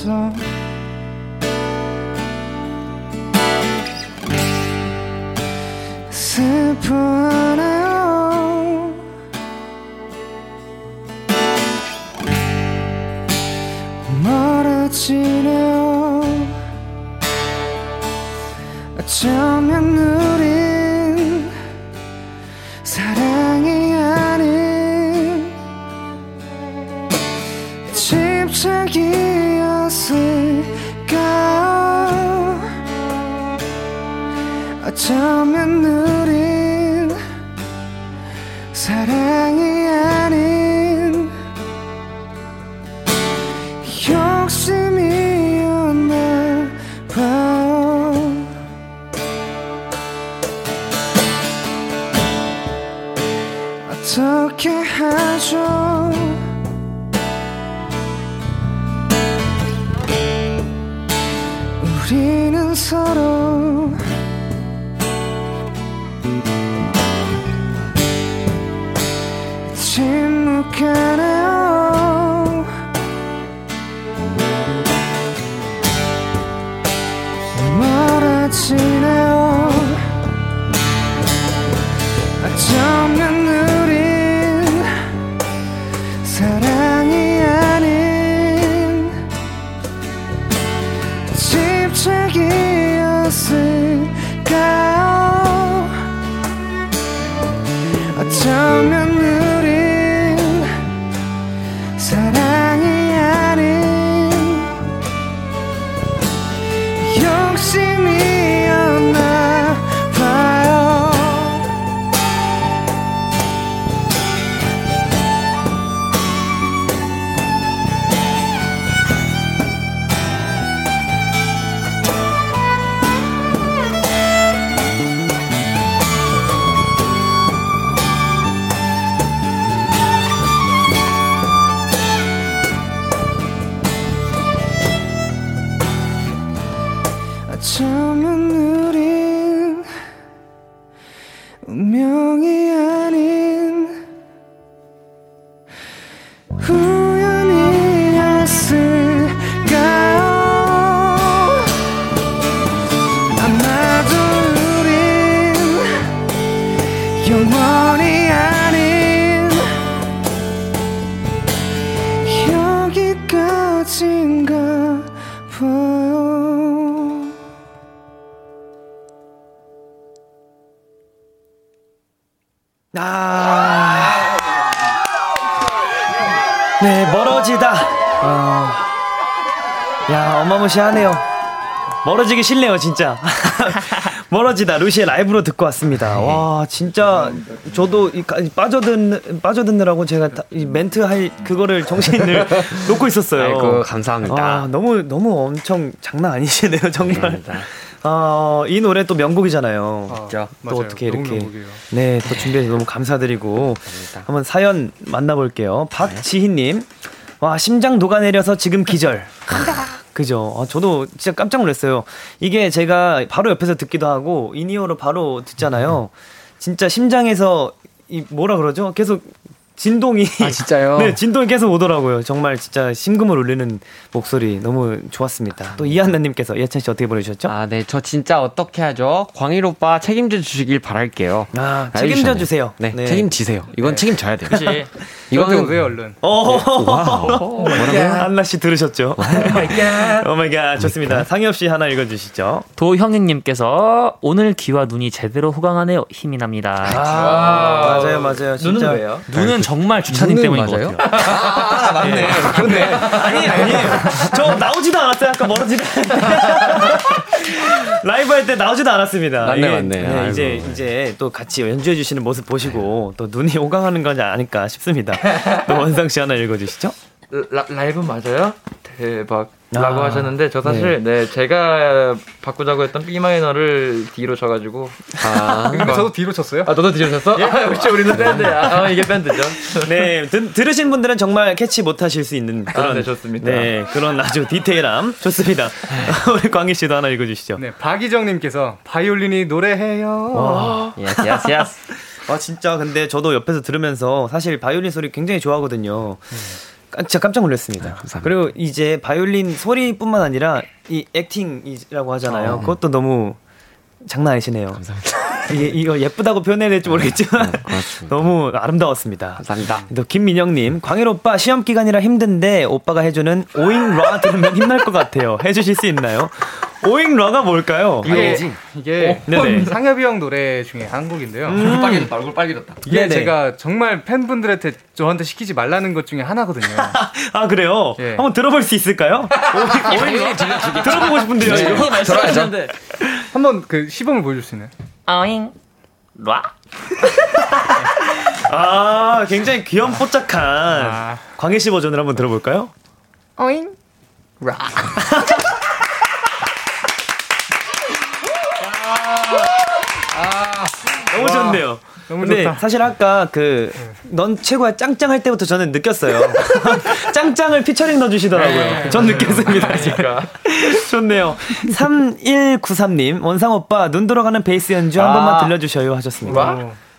점 우리는 서로 침묵하네 야, 어마무시하네요. 멀어지기 싫네요, 진짜. 멀어지다. 루시의 라이브로 듣고 왔습니다. 와, 진짜 저도 이 빠져든 빠져드느라고 제가 다- 이 멘트 할 그거를 정신을 놓고 있었어요. 아이고, 감사합니다. 아, 너무 너무 엄청 장난 아니시네요, 정말. 아, 이 노래 또 명곡이잖아요. 그렇죠. 또 맞아요. 어떻게 이렇게 명곡이에요. 네, 또 준비해서 너무 감사드리고 한번 사연 만나볼게요. 박지희님, 와 심장 녹아내려서 지금 기절. 그죠. 아, 저도 진짜 깜짝 놀랐어요. 이게 제가 바로 옆에서 듣기도 하고 in-ear로 바로 듣잖아요. 진짜 심장에서 이 뭐라 그러죠? 계속 진동이 아, 진짜요? 네, 진동이 계속 오더라고요. 정말 진짜 심금을 울리는 목소리 너무 좋았습니다. 또 이한나님께서 예찬 씨 어떻게 보내주셨죠? 아, 네. 저 진짜 어떻게 하죠? 광일 오빠 책임져 주시길 바랄게요. 아, 알려주셨네요. 책임져 주세요. 네, 네. 책임지세요. 이건 책임져야 돼요. 그치. 이거는 오세요 얼른 오, wow. 뭐라고요? 한나 씨 들으셨죠? Oh my God. 좋습니다. 상엽 씨 하나 읽어주시죠. 도형님께서 오늘 귀와 눈이 제대로 호강하네요. 힘이 납니다. 아, 맞아요, 맞아요. 진짜. 눈은 왜요? 눈은 정말 주찬님 때문인 맞아요? 것 같아요. 아, 맞네. 그렇네. 아니, 아니에요. 저 나오지도 않았어요. 아까 멀어지다. 라이브 할 때 나오지도 않았습니다. 맞네, 이게, 맞네. 네, 아이고. 이제, 이제 또 같이 연주해 주시는 모습 보시고 또 눈이 호강하는 거지 아닐까 싶습니다. 또 원상 씨 하나 읽어주시죠. 라, 라이브 맞아요? 대박. 라고 아, 하셨는데 저 사실 네, 제가 바꾸자고 했던 B minor를 D로 쳐가지고 아, 근데 저도 D로 쳤어요 아 너도 D로 쳤어? 아 역시 우리는 밴드야 아 이게 밴드죠 네, 드, 들으신 분들은 정말 캐치 못하실 수 있는 그런 네, 좋습니다. 네, 그런 아주 디테일함 좋습니다. 우리 광일 씨도 하나 읽어주시죠. 네 박희정님께서 바이올린이 노래해요 와, yes, yes, Yes. 아 진짜 근데 저도 옆에서 들으면서 사실 바이올린 소리 굉장히 좋아하거든요. 깜- 진짜 깜짝 놀랐습니다. 그리고 이제 바이올린 소리뿐만 아니라 이 acting이라고 하잖아요. 그것도 너무 장난 아니시네요. 이게 이거 예쁘다고 표현해야 될지 모르겠지만 너무 아름다웠습니다. 감사합니다. 또 김민영님, 광일 오빠 시험 기간이라 힘든데 오빠가 해주는 오잉 라 들으면 힘날 것 같아요. 해주실 수 있나요? 오잉 라가 뭘까요? 이게 이게 네네. 상엽이 형 노래 중에 한 곡인데요 얼굴 빨개졌다 얼굴 빨개졌다 이게 네네. 제가 정말 팬분들한테 저한테 시키지 말라는 것 중에 하나거든요 아 그래요? 예. 한번 들어볼 수 있을까요? 오잉, 오잉 라 들어보고 싶은데요. 이거. 말씀하셨는데 한번 그 시범을 보여줄 수 있나요? 어잉 라 아 굉장히 귀염뽀짝한 아. 광희 씨 버전을 한번 들어볼까요? 어잉 너무 좋네요. 너무 근데 좋다. 사실 아까 그 넌 최고야 짱짱 할 때부터 저는 느꼈어요. 짱짱을 피처링 넣어주시더라고요. 전 느꼈습니다. 제가. 좋네요. 3193님 원상 오빠 눈 돌아가는 베이스 연주 한 아. 번만 들려주셔요 하셨습니다.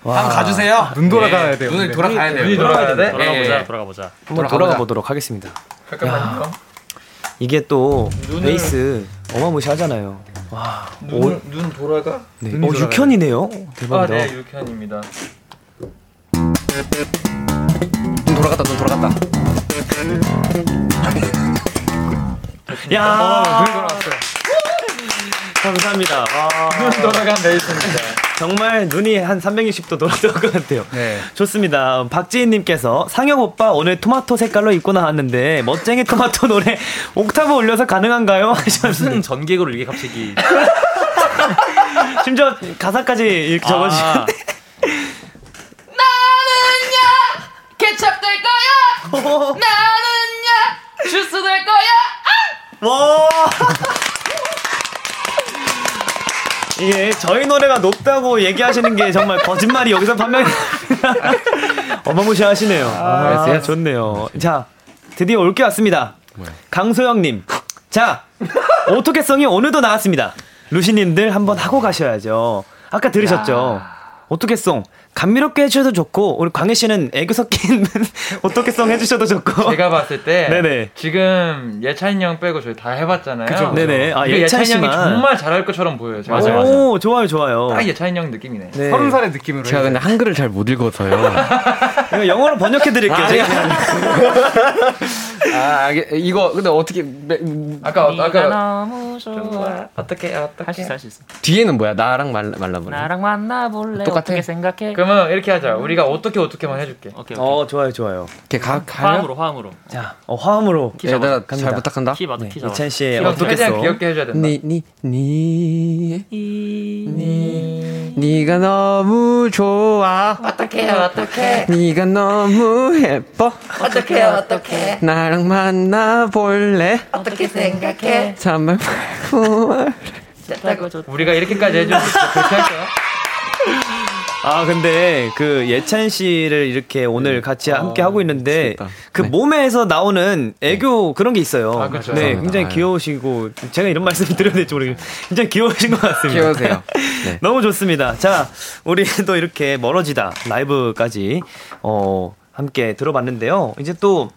한번 가주세요 눈 돌아가야 돼요 눈을. 돌아가야 돼요 눈이 돌아가야 돼? 돌아가 예. 보자 돌아가 보자. 한번 돌아가보자. 돌아가 보도록 하겠습니다. 잠깐만요 이게 또 눈을- 베이스 어마무시하잖아요. 와, 오, 눈, 눈 돌아가? 네. 어, 6현이네요. 대박이다. 아네 유캔입니다 눈 돌아갔다 눈 돌아갔다 야, 눈이 돌아갔어요 감사합니다. 와, 눈 돌아간 베이스입니다 정말 눈이 한 360도 돌아갈 것 같아요. 네 좋습니다. 박지희님께서 상혁 오빠 오늘 토마토 색깔로 입고 나왔는데 멋쟁이 토마토 노래 옥타브 올려서 가능한가요? 하셨는데 무슨 전개구를 이게 갑자기 심지어 가사까지 이렇게 적어주신 아, 케첩 될 거야. 나는야 주스 될 거야. 와. 이게 저희 노래가 높다고 얘기하시는 게 정말 거짓말이 여기서 판명이 어마무시하시네요. 아, yes, yes. 좋네요. 자, 드디어 올 게 왔습니다. 강소영님. 자, 오토캐성이 오늘도 나왔습니다. 루시님들 한번 하고 가셔야죠. 아까 들으셨죠? 오토캐송 감미롭게 해주셔도 좋고 우리 광희 씨는 애교 섞인 어떻게성 해주셔도 좋고. 제가 봤을 때 네네. 지금 예찬이 형 빼고 저희 다 해봤잖아요. 그죠. 네네. 아, 예찬 예찬이 형이. 정말 잘할 것처럼 보여요. 제가 맞아요, 때. 오, 좋아요, 좋아요. 딱 예찬이 형 느낌이네. 네. 서른 살의 느낌으로. 제가 근데 한글을 잘 못 읽어서요. 이거 영어로 번역해 드릴게요. 아, 제가. 아, 이거 근데 어떻게 매- 음, 아까 네가 아까 너무 좋아. 어떻게 어떻게 할수 있어, 할 수 있어. 뒤에는 뭐야? 나랑 말 말라보네. 나랑 만나볼래? 똑같아? 어떻게 생각해? 그러면 이렇게 하자. 우리가 어떻게 어떻게만 해줄게. 오케이, 오케이. 어, 좋아요, 좋아요. 이렇게 가 가요? 화음으로, 화음으로. 자, 어, 화음으로. 얘들아 갑니다. 잘 부탁한다. 키 봐도 네, 키 잡아. 이찬 씨의 이건 최대한 어떻게성. 귀엽게 해줘야 된다. 니니니 니 니가 너무 좋아. 어떻게 어떻게 니가 너무 예뻐. 어떻게 어떻게 나랑 만나볼래? 어떻게 생각해? 정말 고마워. 우리가 이렇게까지 해주면? 아 근데 그 예찬 씨를 이렇게 오늘 같이 함께 하고 있는데 미치겠다. 그 네. 몸에서 나오는 애교 그런 게 있어요. 아, 그렇죠. 네, 감사합니다. 굉장히 아유. 귀여우시고 제가 이런 말씀을 드려야 될지 모르겠는데 굉장히 귀여우신 것 같습니다. 귀여우세요. 네. 너무 좋습니다. 자, 우리 또 이렇게 멀어지다 라이브까지 어 함께 들어봤는데요. 이제 또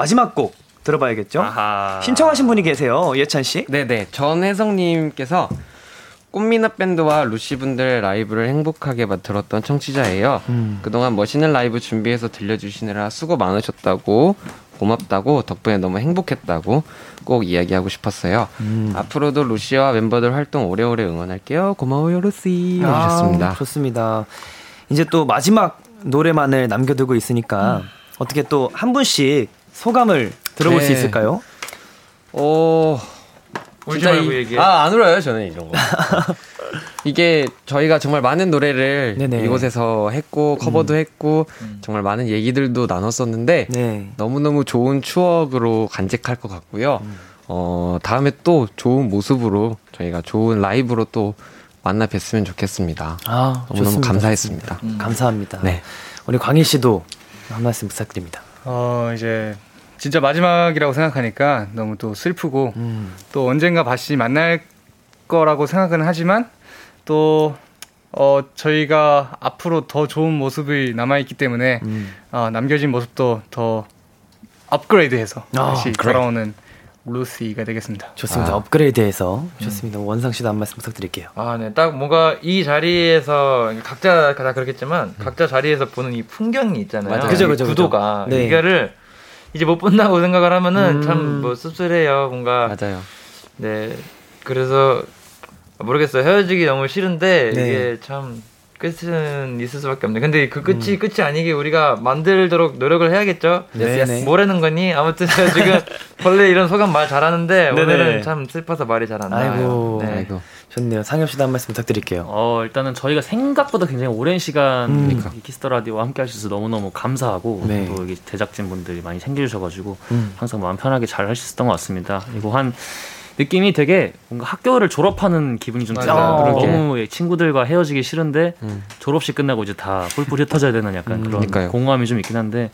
마지막 곡 들어봐야겠죠? 아하. 신청하신 분이 계세요, 예찬 씨. 네네. 전혜성님께서 꽃미나 밴드와 루시 분들 라이브를 행복하게 마- 들었던 청취자예요. 음. 그동안 멋있는 라이브 준비해서 들려주시느라 수고 많으셨다고 고맙다고 덕분에 너무 행복했다고 꼭 이야기하고 싶었어요. 음. 앞으로도 루시와 멤버들 활동 오래오래 응원할게요. 고마워요 루시 아, 해주셨습니다. 좋습니다. 이제 또 마지막 노래만을 남겨두고 있으니까 어떻게 또 한 분씩 소감을 들어볼 네. 수 있을까요? 오 울지 말고 이- 얘기해. 아, 안 울어요, 저는 이런 거. 이게 저희가 정말 많은 노래를 네네. 이곳에서 했고, 커버도 했고, 정말 많은 얘기들도 나눴었는데, 네. 너무너무 좋은 추억으로 간직할 것 같고요. 음. 어, 다음에 또 좋은 모습으로 저희가 좋은 라이브로 또 만나 뵀으면 좋겠습니다. 아, 너무너무 좋습니다. 감사했습니다. 좋습니다. 감사합니다. 네. 우리 광희 씨도 한 말씀 부탁드립니다. 어 이제 진짜 마지막이라고 생각하니까 너무 또 슬프고 음. 또 언젠가 다시 만날 거라고 생각은 하지만 또 어, 저희가 앞으로 더 좋은 모습이 남아있기 때문에 음. 어, 남겨진 모습도 더 업그레이드해서 아, 다시 그래. 돌아오는 루시가 되겠습니다. 좋습니다. 아. 업그레이드해서 좋습니다. 원상 씨도 한 말씀 부탁드릴게요. 아, 네. 딱 뭔가 이 자리에서 각자 다 그렇겠지만 각자 자리에서 보는 이 풍경이 있잖아요. 맞아요. 그죠, 이 그죠, 그죠. 구도가 네. 이거를 이제 못 본다고 생각을 하면은 음. 참뭐 씁쓸해요. 뭔가 맞아요. 네. 그래서 모르겠어요. 헤어지기 너무 싫은데 네. 이게 참 끝은 있을 수밖에 없네. 근데 그 끝이 끝이 아니게 우리가 만들도록 노력을 해야겠죠. 네, 네. 뭐라는 거니? 아무튼 제가 지금 원래 이런 소감 말 잘하는데 네네. 오늘은 참 슬퍼서 말이 잘 안 나와요. 아이고. 네. 아이고. 좋네요. 상엽 씨도 한 말씀 부탁드릴게요. 어, 일단은 저희가 생각보다 굉장히 오랜 시간 음. 이 Kiss the Radio와 함께 하셔서 너무너무 감사하고 네. 또 여기 제작진 분들이 많이 챙겨주셔가지고 음. 항상 마음 편하게 잘 할 수 있었던 것 같습니다. 그리고 한 느낌이 되게 뭔가 학교를 졸업하는 기분이 좀 들어요. 너무 친구들과 헤어지기 싫은데 음. 졸업식 끝나고 이제 다 뿔뿔이 흩어져야 되는 약간 그런 그러니까요. 공허함이 좀 있긴 한데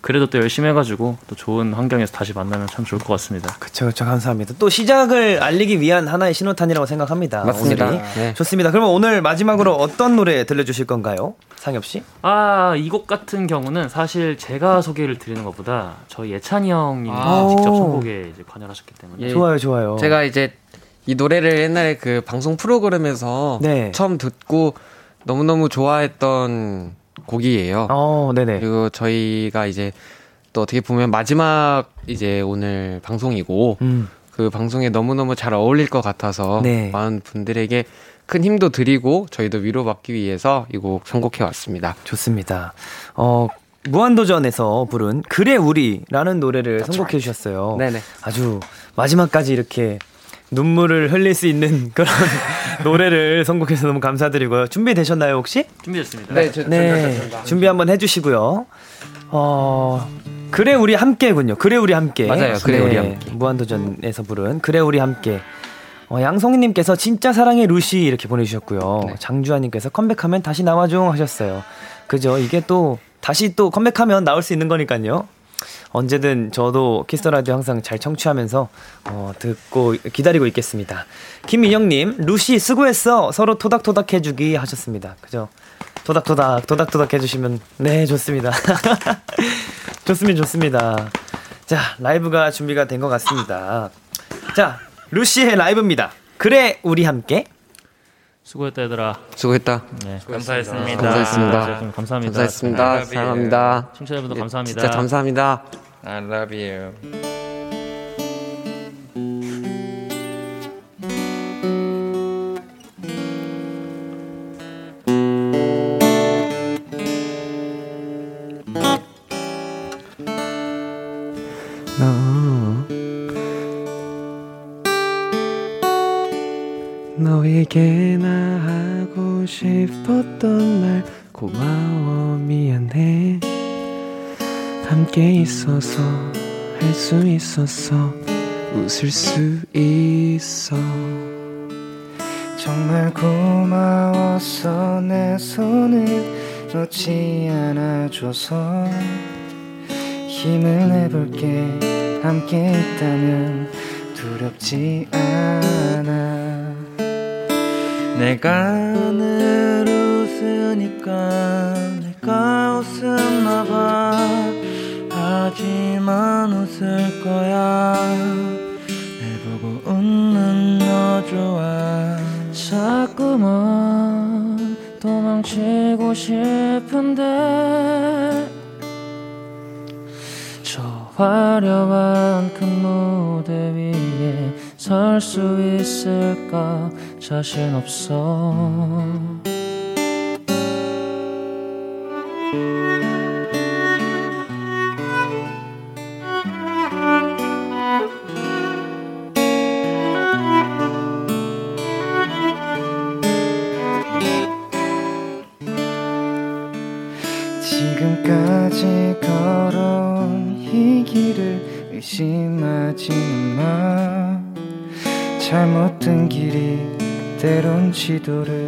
그래도 또 열심히 해가지고 또 좋은 환경에서 다시 만나면 참 좋을 것 같습니다. 그쵸, 그쵸. 감사합니다. 또 시작을 알리기 위한 하나의 신호탄이라고 생각합니다. 맞습니다. 네. 좋습니다. 그러면 오늘 마지막으로 어떤 노래 들려주실 건가요? 상엽 씨? 아, 이 곡 같은 경우는 사실 제가 소개를 드리는 것보다 저희 예찬이 형님이 아. 직접 오. 선곡에 이제 관여하셨기 때문에 예. 좋아요, 좋아요. 제가 이제 이 노래를 옛날에 그 방송 프로그램에서 네. 처음 듣고 너무너무 좋아했던 곡이에요. 어, 네네. 그리고 저희가 이제 또 어떻게 보면 마지막 이제 오늘 방송이고 음, 그 방송에 너무너무 잘 어울릴 것 같아서 네. 많은 분들에게 큰 힘도 드리고 저희도 위로받기 위해서 이 곡 선곡해 왔습니다. 좋습니다. 어, 무한도전에서 부른 그래 우리라는 노래를 선곡해 주셨어요. 네네. 아주 마지막까지 이렇게 눈물을 흘릴 수 있는 그런 노래를 선곡해서 너무 감사드리고요. 준비되셨나요, 혹시? 준비됐습니다. 네, 저, 네. 준비 한번 해 주시고요. 어, 그래 우리 함께군요. 그래 우리 함께. 맞아요. 그래 우리 함께. 무한도전에서 부른 그래 우리 함께. 어, 양송이님께서 진짜 사랑해 루시 이렇게 보내주셨고요. 네. 장주환님께서 컴백하면 다시 나와줘 하셨어요. 그죠? 이게 또 다시 또 컴백하면 나올 수 있는 거니까요. 언제든 저도 Kiss the Radio 항상 잘 청취하면서 어, 듣고 기다리고 있겠습니다. 김민영님, 루시 수고했어. 서로 토닥토닥 해주기 하셨습니다. 그죠? 도닥도닥 도닥도닥 해주시면 네 좋습니다. 좋습니다 좋습니다. 자 라이브가 준비가 된 것 같습니다. 자 루시의 라이브입니다. 그래 우리 함께 수고했다 얘들아. 수고했다. 네. 감사했습니다. 감사했습니다. 네, 감사합니다. 감사했습니다. 사랑합니다. 청취자분들 예, 감사합니다. 진짜 감사합니다. I love you. 있어서 할 수 있었어 웃을 수 있어. 정말 고마웠어 내 손을 놓지 않아줘서 힘을 내볼게. 함께 있다면 두렵지 않아. 내가 늘 웃으니까 내가 웃었나 거야. 날 보고 웃는 너 좋아. 자꾸만 도망치고 싶은데 저 화려한 큰 무대 위에 설 수 있을까 자신 없어 지도를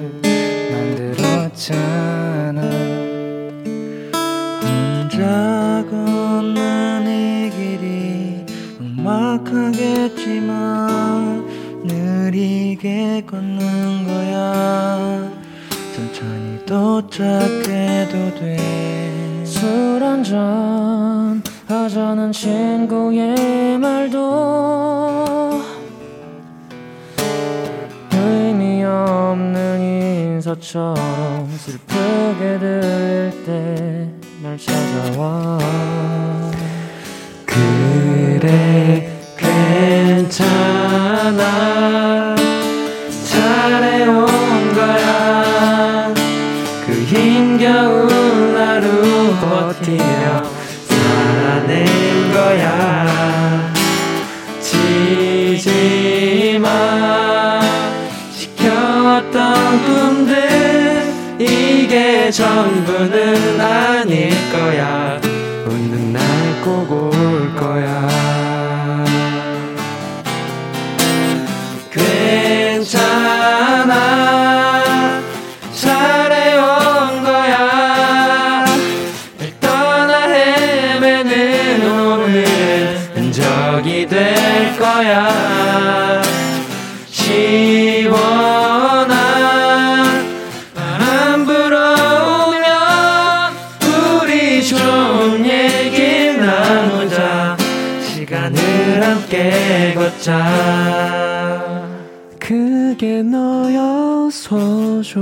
너여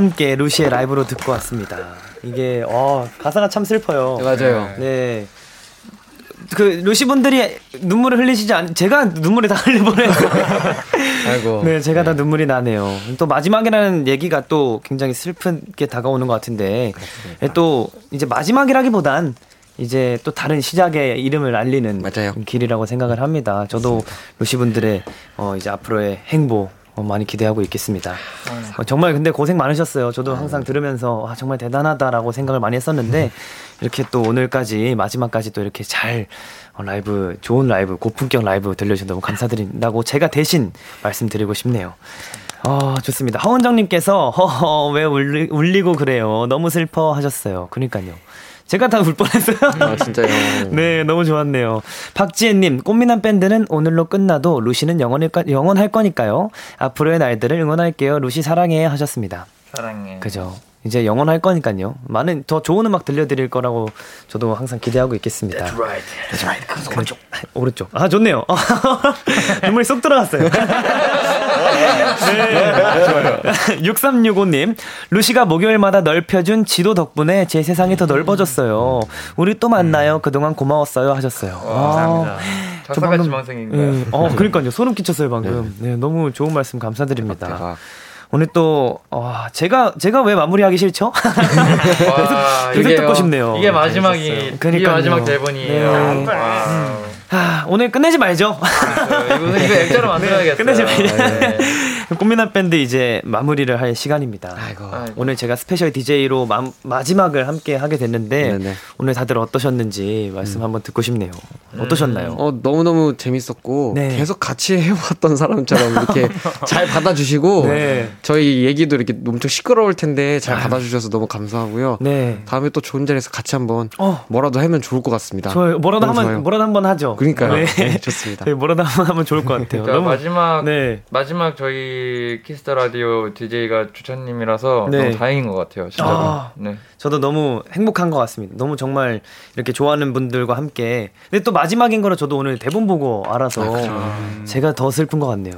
함께 루시의 라이브로 듣고 왔습니다. 이게 어 가사가 참 슬퍼요. 네, 맞아요. 네. 그 루시 분들이 눈물을 흘리시지 않 제가 눈물이 다 흘려보내요. 아이고. 네, 제가 다 눈물이 나네요. 또 마지막이라는 얘기가 또 굉장히 슬프게 다가오는 것 같은데 또 이제 마지막이라기보단 이제 또 다른 시작의 이름을 알리는 맞아요. 길이라고 생각을 합니다. 저도 루시 분들의 어 이제 앞으로의 어, 많이 기대하고 있겠습니다. 어, 정말 근데 고생 많으셨어요. 저도 항상 들으면서 아, 정말 대단하다라고 생각을 많이 했었는데 이렇게 또 오늘까지 마지막까지 또 이렇게 잘 어, 라이브 좋은 라이브 고품격 라이브 들려주셔서 너무 감사드린다고 제가 대신 말씀드리고 싶네요. 어, 좋습니다. 하원장님께서 허허 왜 울리, 울리고 그래요. 너무 슬퍼 하셨어요. 그러니까요. 제가 다 울 뻔했어요. 아, 진짜요. 네, 너무 좋았네요. 박지혜님, 꽃미남 밴드는 오늘로 끝나도 루시는 영원할, 거- 영원할 거니까요. 앞으로의 날들을 응원할게요. 루시 사랑해 하셨습니다. 사랑해. 그죠. 이제 영원할 거니까요. 많은 더 좋은 음악 들려드릴 거라고 저도 항상 기대하고 있겠습니다. That's right. That's right. 그, 오른쪽. 오른쪽. 아 좋네요. 눈물이 쏙 들어갔어요. 네, 좋아요. 6365님, 루시가 목요일마다 넓혀준 지도 덕분에 제 세상이 더 넓어졌어요. 우리 또 만나요. 그동안 고마웠어요. 하셨어요. 감사합니다. 저 작사가 방금- 지망생인가요? 예. 어, 그러니까요. 소름 끼쳤어요, 방금. 네, 너무 좋은 말씀 감사드립니다. 대박. 오늘 또, 와, 제가, 제가 왜 마무리하기 싫죠? 와, 계속 이게요. 듣고 싶네요. 이게 마지막이 이게 그러니까요. 마지막 대본이에요. 네. 와. 아, 오늘 끝내지 말죠. 이거 이거 액자로 만들어야겠어요. 끝내지 말죠. 네. 꽃미남 밴드 이제 마무리를 할 시간입니다. 아이고. 오늘 제가 special DJ로 마, 지막을 함께 하게 됐는데 네네. 오늘 다들 어떠셨는지 말씀 한번 듣고 싶네요. 어떠셨나요? 어, 너무너무 재밌었고, 네. 계속 같이 해왔던 사람처럼 이렇게 잘 받아주시고, 네. 저희 얘기도 이렇게 엄청 시끄러울 텐데 잘 받아주셔서 너무 감사하고요. 네. 다음에 또 좋은 자리에서 같이 한번 어. 뭐라도 하면 좋을 것 같습니다. 좋아요. 뭐라도 너무 한번 좋아요. 뭐라도 한번 하죠. 그러니까요. 네. 네, 좋습니다. 네, 뭐라도 한번 하면 좋을 것 같아요. 그러니까 마지막 네. 마지막 저희 Kiss the Radio DJ가 주찬님이라서 네. 너무 다행인 것 같아요. 진짜로. 아. 네. 저도 너무 행복한 것 같습니다. 너무 정말 이렇게 좋아하는 분들과 함께. 근데 또 마지막인 거라 저도 오늘 대본 보고 알아서 제가 더 슬픈 것 같네요.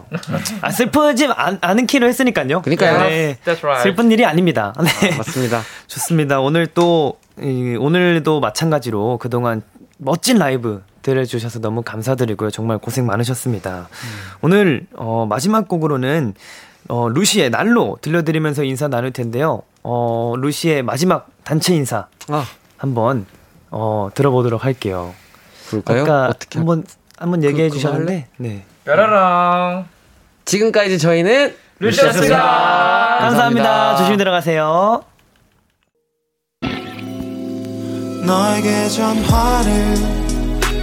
아, 슬프지 않, 않은 걸로 했으니까요. 그러니까요. 네. That's right. 슬픈 일이 아닙니다. 네. 맞습니다. 좋습니다. 오늘 또, 이, 오늘도 마찬가지로 그동안 멋진 라이브 들려주셔서 너무 감사드리고요. 정말 고생 많으셨습니다. 오늘, 어, 마지막 곡으로는, 어, 루시의 날로 들려드리면서 인사 나눌 텐데요. 어, 루시의 마지막 단체 인사 아, 한번, 어, 들어보도록 할게요. 그럴까요? 아까 어떻게 한번, 한번 얘기해 그거 주셨는데, 네. 뾰라랑 지금까지 저희는 루시였습니다. 감사합니다. 감사합니다. 조심히 들어가세요. 너에게 전화를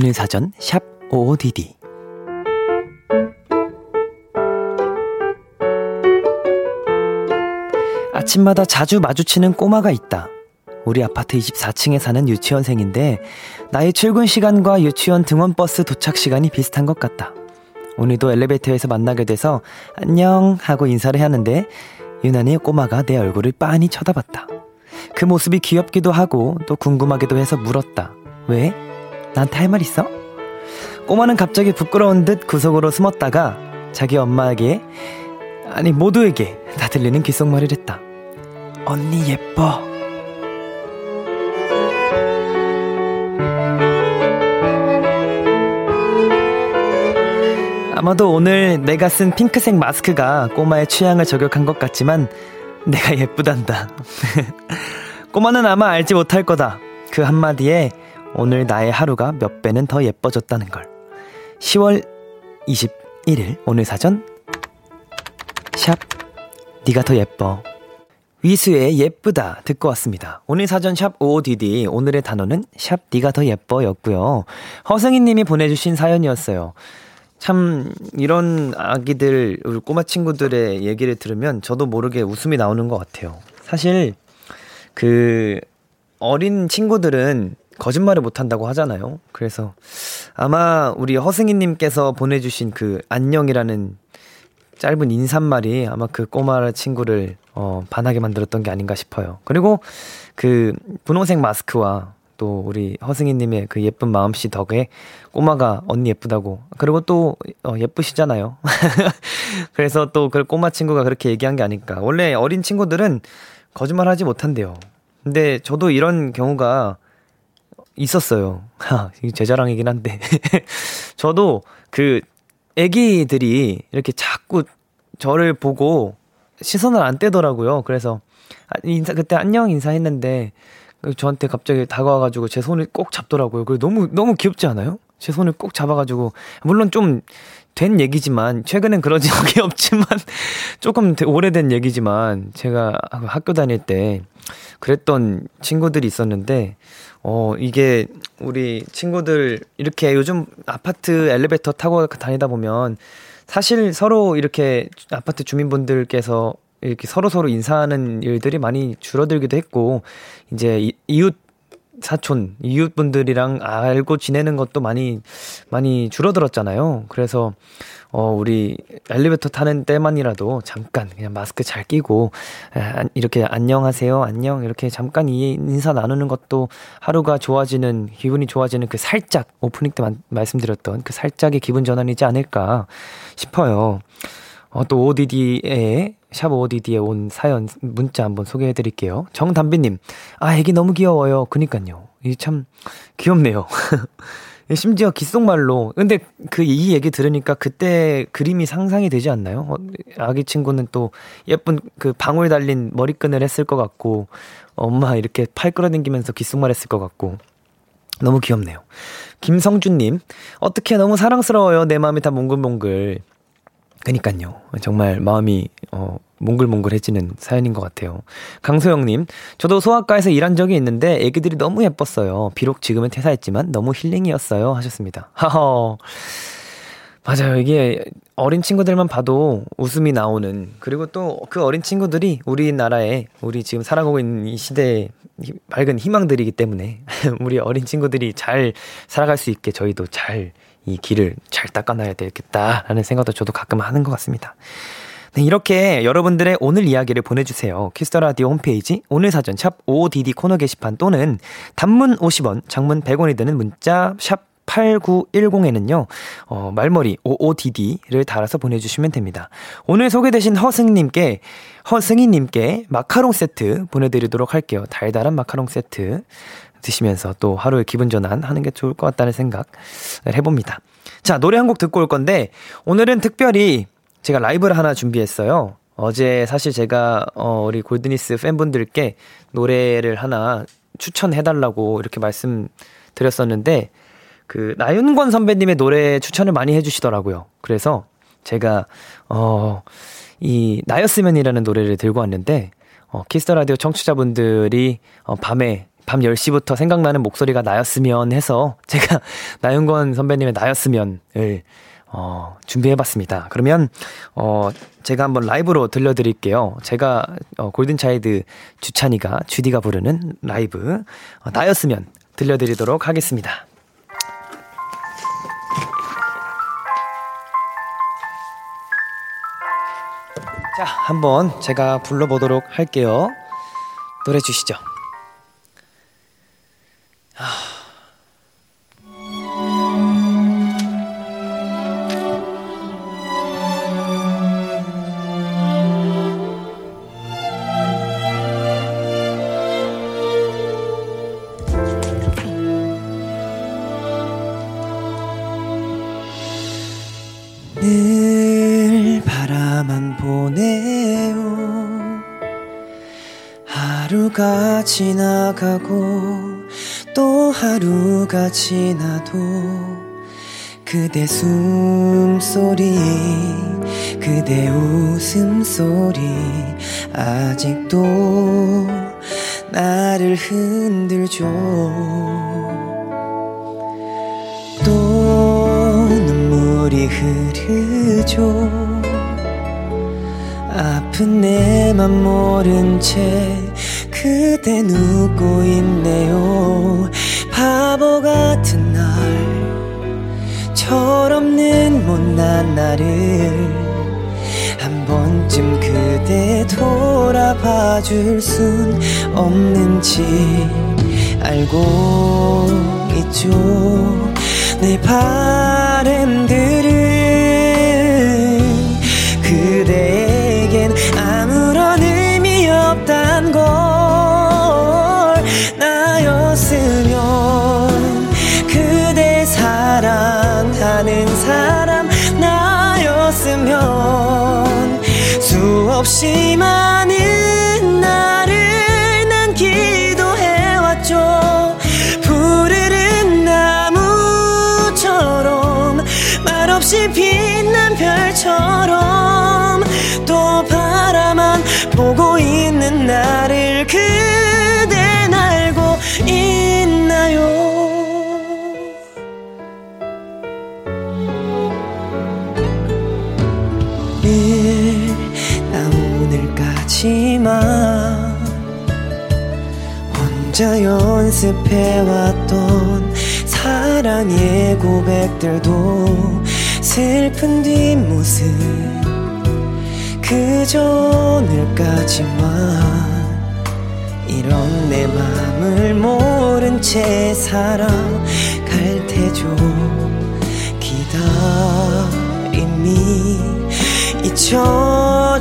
오늘 사전 샵 OODD 아침마다 자주 마주치는 꼬마가 있다. 우리 아파트 24층에 사는 유치원생인데 나의 출근 시간과 유치원 등원 버스 도착 시간이 비슷한 것 같다. 오늘도 엘리베이터에서 만나게 돼서 안녕 하고 인사를 하는데 유난히 꼬마가 내 얼굴을 빤히 쳐다봤다. 그 모습이 귀엽기도 하고 또 궁금하기도 해서 물었다. 왜? 나한테 할 말 있어? 꼬마는 갑자기 부끄러운 듯 구석으로 숨었다가 자기 엄마에게 아니 모두에게 다 들리는 귓속말을 했다. 언니 예뻐. 아마도 오늘 내가 쓴 핑크색 마스크가 꼬마의 취향을 저격한 것 같지만 내가 예쁘단다. 꼬마는 아마 알지 못할 거다. 그 한마디에 오늘 나의 하루가 몇 배는 더 예뻐졌다는 걸. 10월 21일 오늘 사전 샵 네가 더 예뻐. 위수의 예쁘다 듣고 왔습니다. 오늘 사전 샵 OODD 오늘의 단어는 샵 네가 더 예뻐였고요. 허승희 님이 보내주신 사연이었어요. 참 이런 아기들 우리 꼬마 친구들의 얘기를 들으면 저도 모르게 웃음이 나오는 것 같아요. 사실 그 어린 친구들은 거짓말을 못한다고 하잖아요. 그래서 아마 우리 허승희님께서 보내주신 그 안녕이라는 짧은 인사말이 아마 그 꼬마 친구를 어, 반하게 만들었던 게 아닌가 싶어요. 그리고 그 분홍색 마스크와 또 우리 허승희님의 그 예쁜 마음씨 덕에 꼬마가 언니 예쁘다고. 그리고 또 어, 예쁘시잖아요. 그래서 또 그 꼬마 친구가 그렇게 얘기한 게 아닐까. 원래 어린 친구들은 거짓말 하지 못한대요. 근데 저도 이런 경우가 있었어요. 하, 제 자랑이긴 한데. 저도 그 애기들이 이렇게 자꾸 저를 보고 시선을 안 떼더라고요. 그래서 아, 인사 그때 안녕 인사했는데 그 저한테 갑자기 다가와가지고 제 손을 꼭 잡더라고요. 그 너무 너무 귀엽지 않아요? 제 손을 꼭 잡아가지고 물론 좀 된 얘기지만 최근엔 그런 적이 없지만 조금 되- 오래된 얘기지만 제가 학교 다닐 때 그랬던 친구들이 있었는데 어 이게 우리 친구들 이렇게 요즘 아파트 엘리베이터 타고 다니다 보면 사실 서로 이렇게 아파트 주민분들께서 이렇게 서로 서로 인사하는 일들이 많이 줄어들기도 했고 이제 이- 이웃 사촌 이웃분들이랑 알고 지내는 것도 많이 많이 줄어들었잖아요. 그래서 어 우리 엘리베이터 타는 때만이라도 잠깐 그냥 마스크 잘 끼고 이렇게 안녕하세요 안녕 이렇게 잠깐 이 인사 나누는 것도 하루가 좋아지는 기분이 좋아지는 그 살짝 오프닝 때 만- 말씀드렸던 그 살짝의 기분 전환이지 않을까 싶어요. 어, 또 ODD에 샵 ODD에 온 사연 문자 한번 소개해 드릴게요. 정담비님, 아 애기 너무 귀여워요. 그니까요. 이 참 귀엽네요. 심지어 귓속말로. 근데 그 이 얘기 들으니까 그때 그림이 상상이 되지 않나요? 어, 아기 친구는 또 예쁜 그 방울 달린 머리끈을 했을 것 같고 엄마 이렇게 팔 끌어당기면서 귓속말 했을 것 같고 너무 귀엽네요. 김성준님, 어떻게 너무 사랑스러워요. 내 마음이 다 몽글몽글. 그니까요. 정말 마음이, 어, 몽글몽글해지는 사연인 것 같아요. 강소영님, 저도 소아과에서 일한 적이 있는데 애기들이 너무 예뻤어요. 비록 지금은 퇴사했지만 너무 힐링이었어요. 하셨습니다. 하허. 맞아요. 이게 어린 친구들만 봐도 웃음이 나오는 그리고 또 그 어린 친구들이 우리나라에 우리 지금 살아가고 있는 이 시대의 히- 밝은 희망들이기 때문에 우리 어린 친구들이 잘 살아갈 수 있게 저희도 잘 이 길을 잘 닦아놔야 되겠다라는 생각도 저도 가끔 하는 것 같습니다. 네, 이렇게 여러분들의 오늘 이야기를 보내주세요. Kiss the Radio 홈페이지 오늘 사연 샵 OODD 코너 게시판 또는 단문 50원, 장문 100원이 드는 문자 샵 8910에는요, 어, 말머리 OODD를 달아서 보내주시면 됩니다. 오늘 소개되신 허승님께, 허승희님께 마카롱 세트 보내드리도록 할게요. 달달한 마카롱 세트 드시면서 또 하루의 기분 전환 하는 게 좋을 것 같다는 생각을 해봅니다. 자, 노래 한 곡 듣고 올 건데, 오늘은 특별히 제가 라이브를 하나 준비했어요. 어제 사실 제가, 어, 우리 골드니스 팬분들께 노래를 하나 추천해달라고 이렇게 말씀드렸었는데, 그, 나윤권 선배님의 노래 추천을 많이 해주시더라고요. 그래서 제가, 어, 이, 나였으면이라는 노래를 들고 왔는데, 어, Kiss the Radio 청취자분들이, 어, 밤에, 밤 10시부터 생각나는 목소리가 나였으면 해서 제가 나윤권 선배님의 나였으면을 어, 준비해봤습니다. 그러면, 어, 제가 한번 라이브로 들려드릴게요. 제가, 어, 골든차이드 주찬이가, 주디가 부르는 라이브, 어, 나였으면 들려드리도록 하겠습니다. 자, 한번 제가 불러보도록 할게요. 노래 주시죠. 늘 바라만 보내요. 하루가 지나가고 또 하루가 지나도 그대 숨소리 그대 웃음소리 아직도 나를 흔들죠. 또 눈물이 흐르죠. 아픈 내 맘 모른 채 그대 누고 있네요. 바보 같은 날 철없는 못난 나를 한 번쯤 그대 돌아봐 줄 순 없는지 알고 있죠. 내 바램들은 그대에겐 아무런 의미 없단 걸 없이 많은 나를 난 기도해왔죠. 푸르른 나무처럼 말없이 빛난 별처럼 또 바라만 보고 있는 나를 혼자 연습해왔던 사랑의 고백들도 슬픈 뒷모습 그저 오늘까지만. 이런 내 맘을 모른 채 살아갈 테죠. 기다림이 잊혀짐보다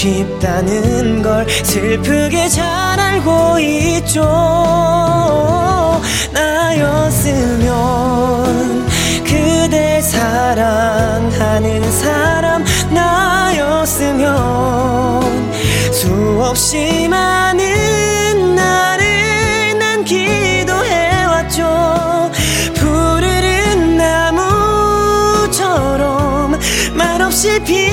쉽다는 걸 슬프게 잘 알고 있죠. 나였으면 그대 사랑하는 사람 나였으면 수없이 많은 나를 난 기도해왔죠. 푸르른 나무처럼 말없이 빛난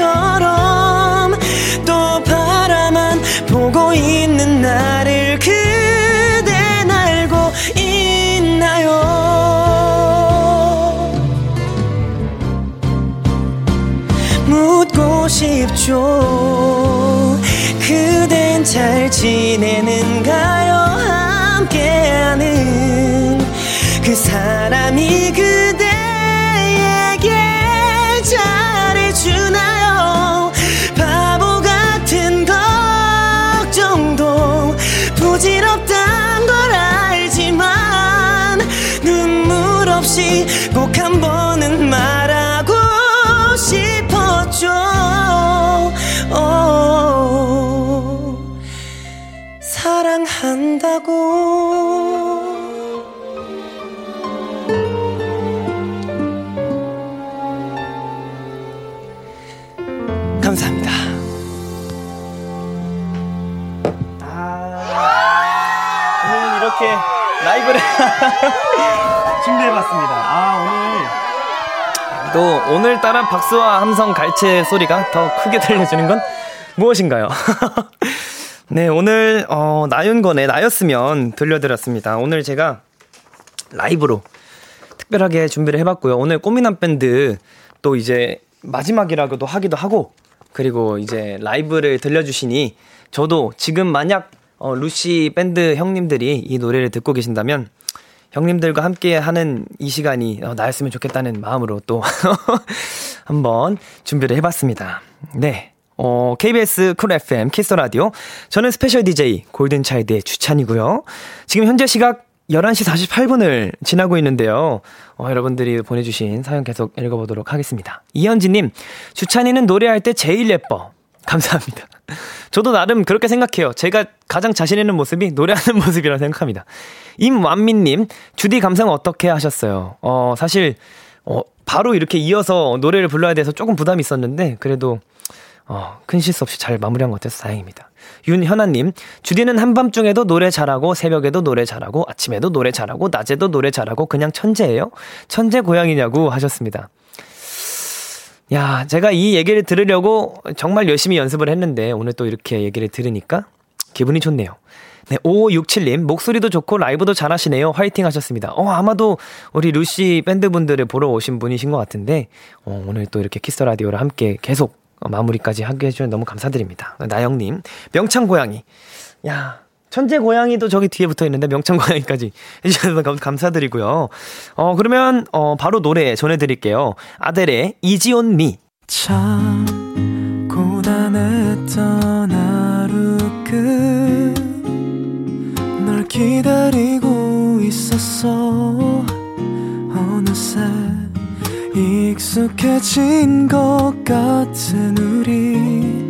별처럼 또 바라만 보고 있는 나를 그댄 알고 있나요? 묻고 싶죠. 그댄 잘 지내는가요? 함께하는 그 사람이 그 준비해봤습니다. 아, 오늘. 또, 오늘따라 박수와 함성 갈채 소리가 더 크게 들려주는 건 무엇인가요? 네, 오늘, 어, 나윤건의 나였으면 들려드렸습니다. 오늘 제가 라이브로 특별하게 준비를 해봤고요. 오늘 꼬미남 밴드 또 이제 마지막이라고도 하기도 하고 그리고 이제 라이브를 들려주시니 저도 지금 만약 어, 루시 밴드 형님들이 이 노래를 듣고 계신다면 형님들과 함께 하는 이 시간이 어, 나였으면 좋겠다는 마음으로 또 한번 준비를 해봤습니다. 네. 어, KBS Cool FM Kiss the Radio. 저는 special DJ 골든차일드의 주찬이고요. 지금 현재 시각 11시 48분을 지나고 있는데요. 어, 여러분들이 보내주신 사연 계속 읽어보도록 하겠습니다. 이현지님, 주찬이는 노래할 때 제일 예뻐. 감사합니다. 저도 나름 그렇게 생각해요. 제가 가장 자신 있는 모습이 노래하는 모습이라고 생각합니다. 임완민님, 주디 감상 어떻게 하셨어요? 어, 사실, 어, 바로 이렇게 이어서 노래를 불러야 돼서 조금 부담이 있었는데, 그래도, 어, 큰 실수 없이 잘 마무리한 것 같아서 다행입니다. 윤현아님, 주디는 한밤중에도 노래 잘하고, 새벽에도 노래 잘하고, 아침에도 노래 잘하고, 낮에도 노래 잘하고, 그냥 천재예요? 천재 고양이냐고 하셨습니다. 야, 제가 이 얘기를 들으려고 정말 열심히 연습을 했는데, 오늘 또 이렇게 얘기를 들으니까 기분이 좋네요. 네, 5567님, 목소리도 좋고 라이브도 잘하시네요. 화이팅 하셨습니다. 어, 아마도 우리 루시 밴드분들을 보러 오신 분이신 것 같은데, 어, 오늘 또 이렇게 키스 라디오를 함께 계속 어, 마무리까지 하게 해주셔서 너무 감사드립니다. 나영님, 명창 고양이. 야, 천재 고양이도 저기 뒤에 붙어 있는데 명창 고양이까지 해주셔서 감- 감사드리고요. 어, 그러면, 어, 바로 노래 전해드릴게요. 아델의 이지 온 미. 참 고단했던 하루 지금 널 기다리고 있었어 어느새 익숙해진 것 같은 우리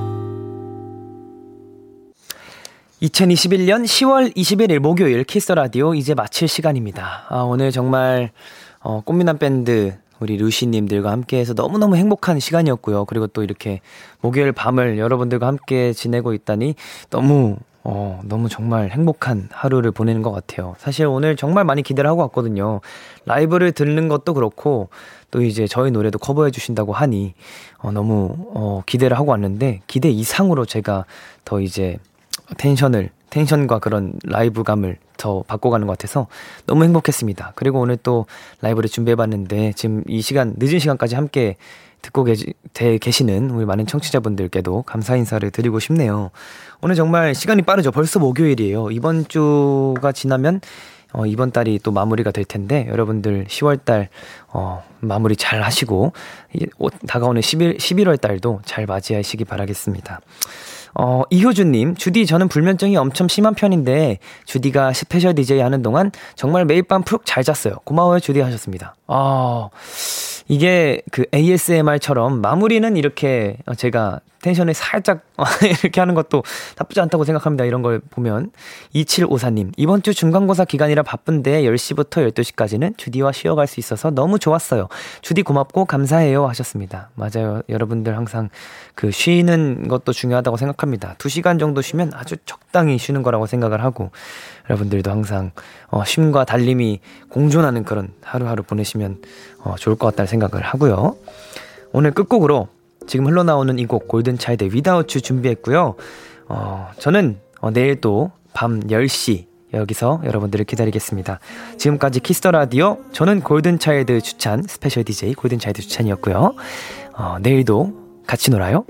2021년 10월 21일 목요일 Kiss the Radio 이제 마칠 시간입니다. 아, 오늘 정말 어, 꽃미남 밴드 우리 루시님들과 함께해서 너무너무 행복한 시간이었고요. 그리고 또 이렇게 목요일 밤을 여러분들과 함께 지내고 있다니 너무 어, 너무 정말 행복한 하루를 보내는 것 같아요. 사실 오늘 정말 많이 기대를 하고 왔거든요. 라이브를 듣는 것도 그렇고, 또 이제 저희 노래도 커버해 주신다고 하니, 어, 너무, 어, 기대를 하고 왔는데, 기대 이상으로 제가 더 이제 텐션을, 텐션과 그런 라이브감을 더 바꿔가는 것 같아서 너무 행복했습니다. 그리고 오늘 또 라이브를 준비해봤는데, 지금 이 시간, 늦은 시간까지 함께 듣고 계시, 되, 계시는 우리 많은 청취자분들께도 감사 인사를 드리고 싶네요. 오늘 정말 시간이 빠르죠. 벌써 목요일이에요. 이번 주가 지나면 어, 이번 달이 또 마무리가 될 텐데 여러분들 10월 달 어, 마무리 잘 하시고 다가오는 11, 11월 달도 잘 맞이하시기 바라겠습니다. 어, 이효주님, 주디, 저는 불면증이 엄청 심한 편인데, 주디가 스페셜 DJ 하는 동안 정말 매일 밤 푹 잘 잤어요. 고마워요, 주디 하셨습니다. 아, 이게 그 ASMR처럼 마무리는 이렇게 제가 텐션을 살짝 이렇게 하는 것도 나쁘지 않다고 생각합니다. 이런 걸 보면. 2754님, 이번 주 중간고사 기간이라 바쁜데 10시부터 12시까지는 주디와 쉬어갈 수 있어서 너무 좋았어요. 주디 고맙고 감사해요 하셨습니다. 맞아요. 여러분들 항상 그 쉬는 것도 중요하다고 생각합니다. 2시간 정도 쉬면 아주 적당히 쉬는 거라고 생각을 하고 여러분들도 항상 어, 쉼과 달림이 공존하는 그런 하루하루 보내시면 어, 좋을 것 같다는 생각을 하고요. 오늘 끝곡으로 지금 흘러나오는 이 곡 골든차일드 Without You 준비했고요. 어, 저는 어, 내일 또 밤 10시 여기서 여러분들을 기다리겠습니다. 지금까지 Kiss the Radio 저는 골든차일드 주찬 스페셜 DJ 골든차일드 주찬이었고요. 어, 내일도 같이 놀아요.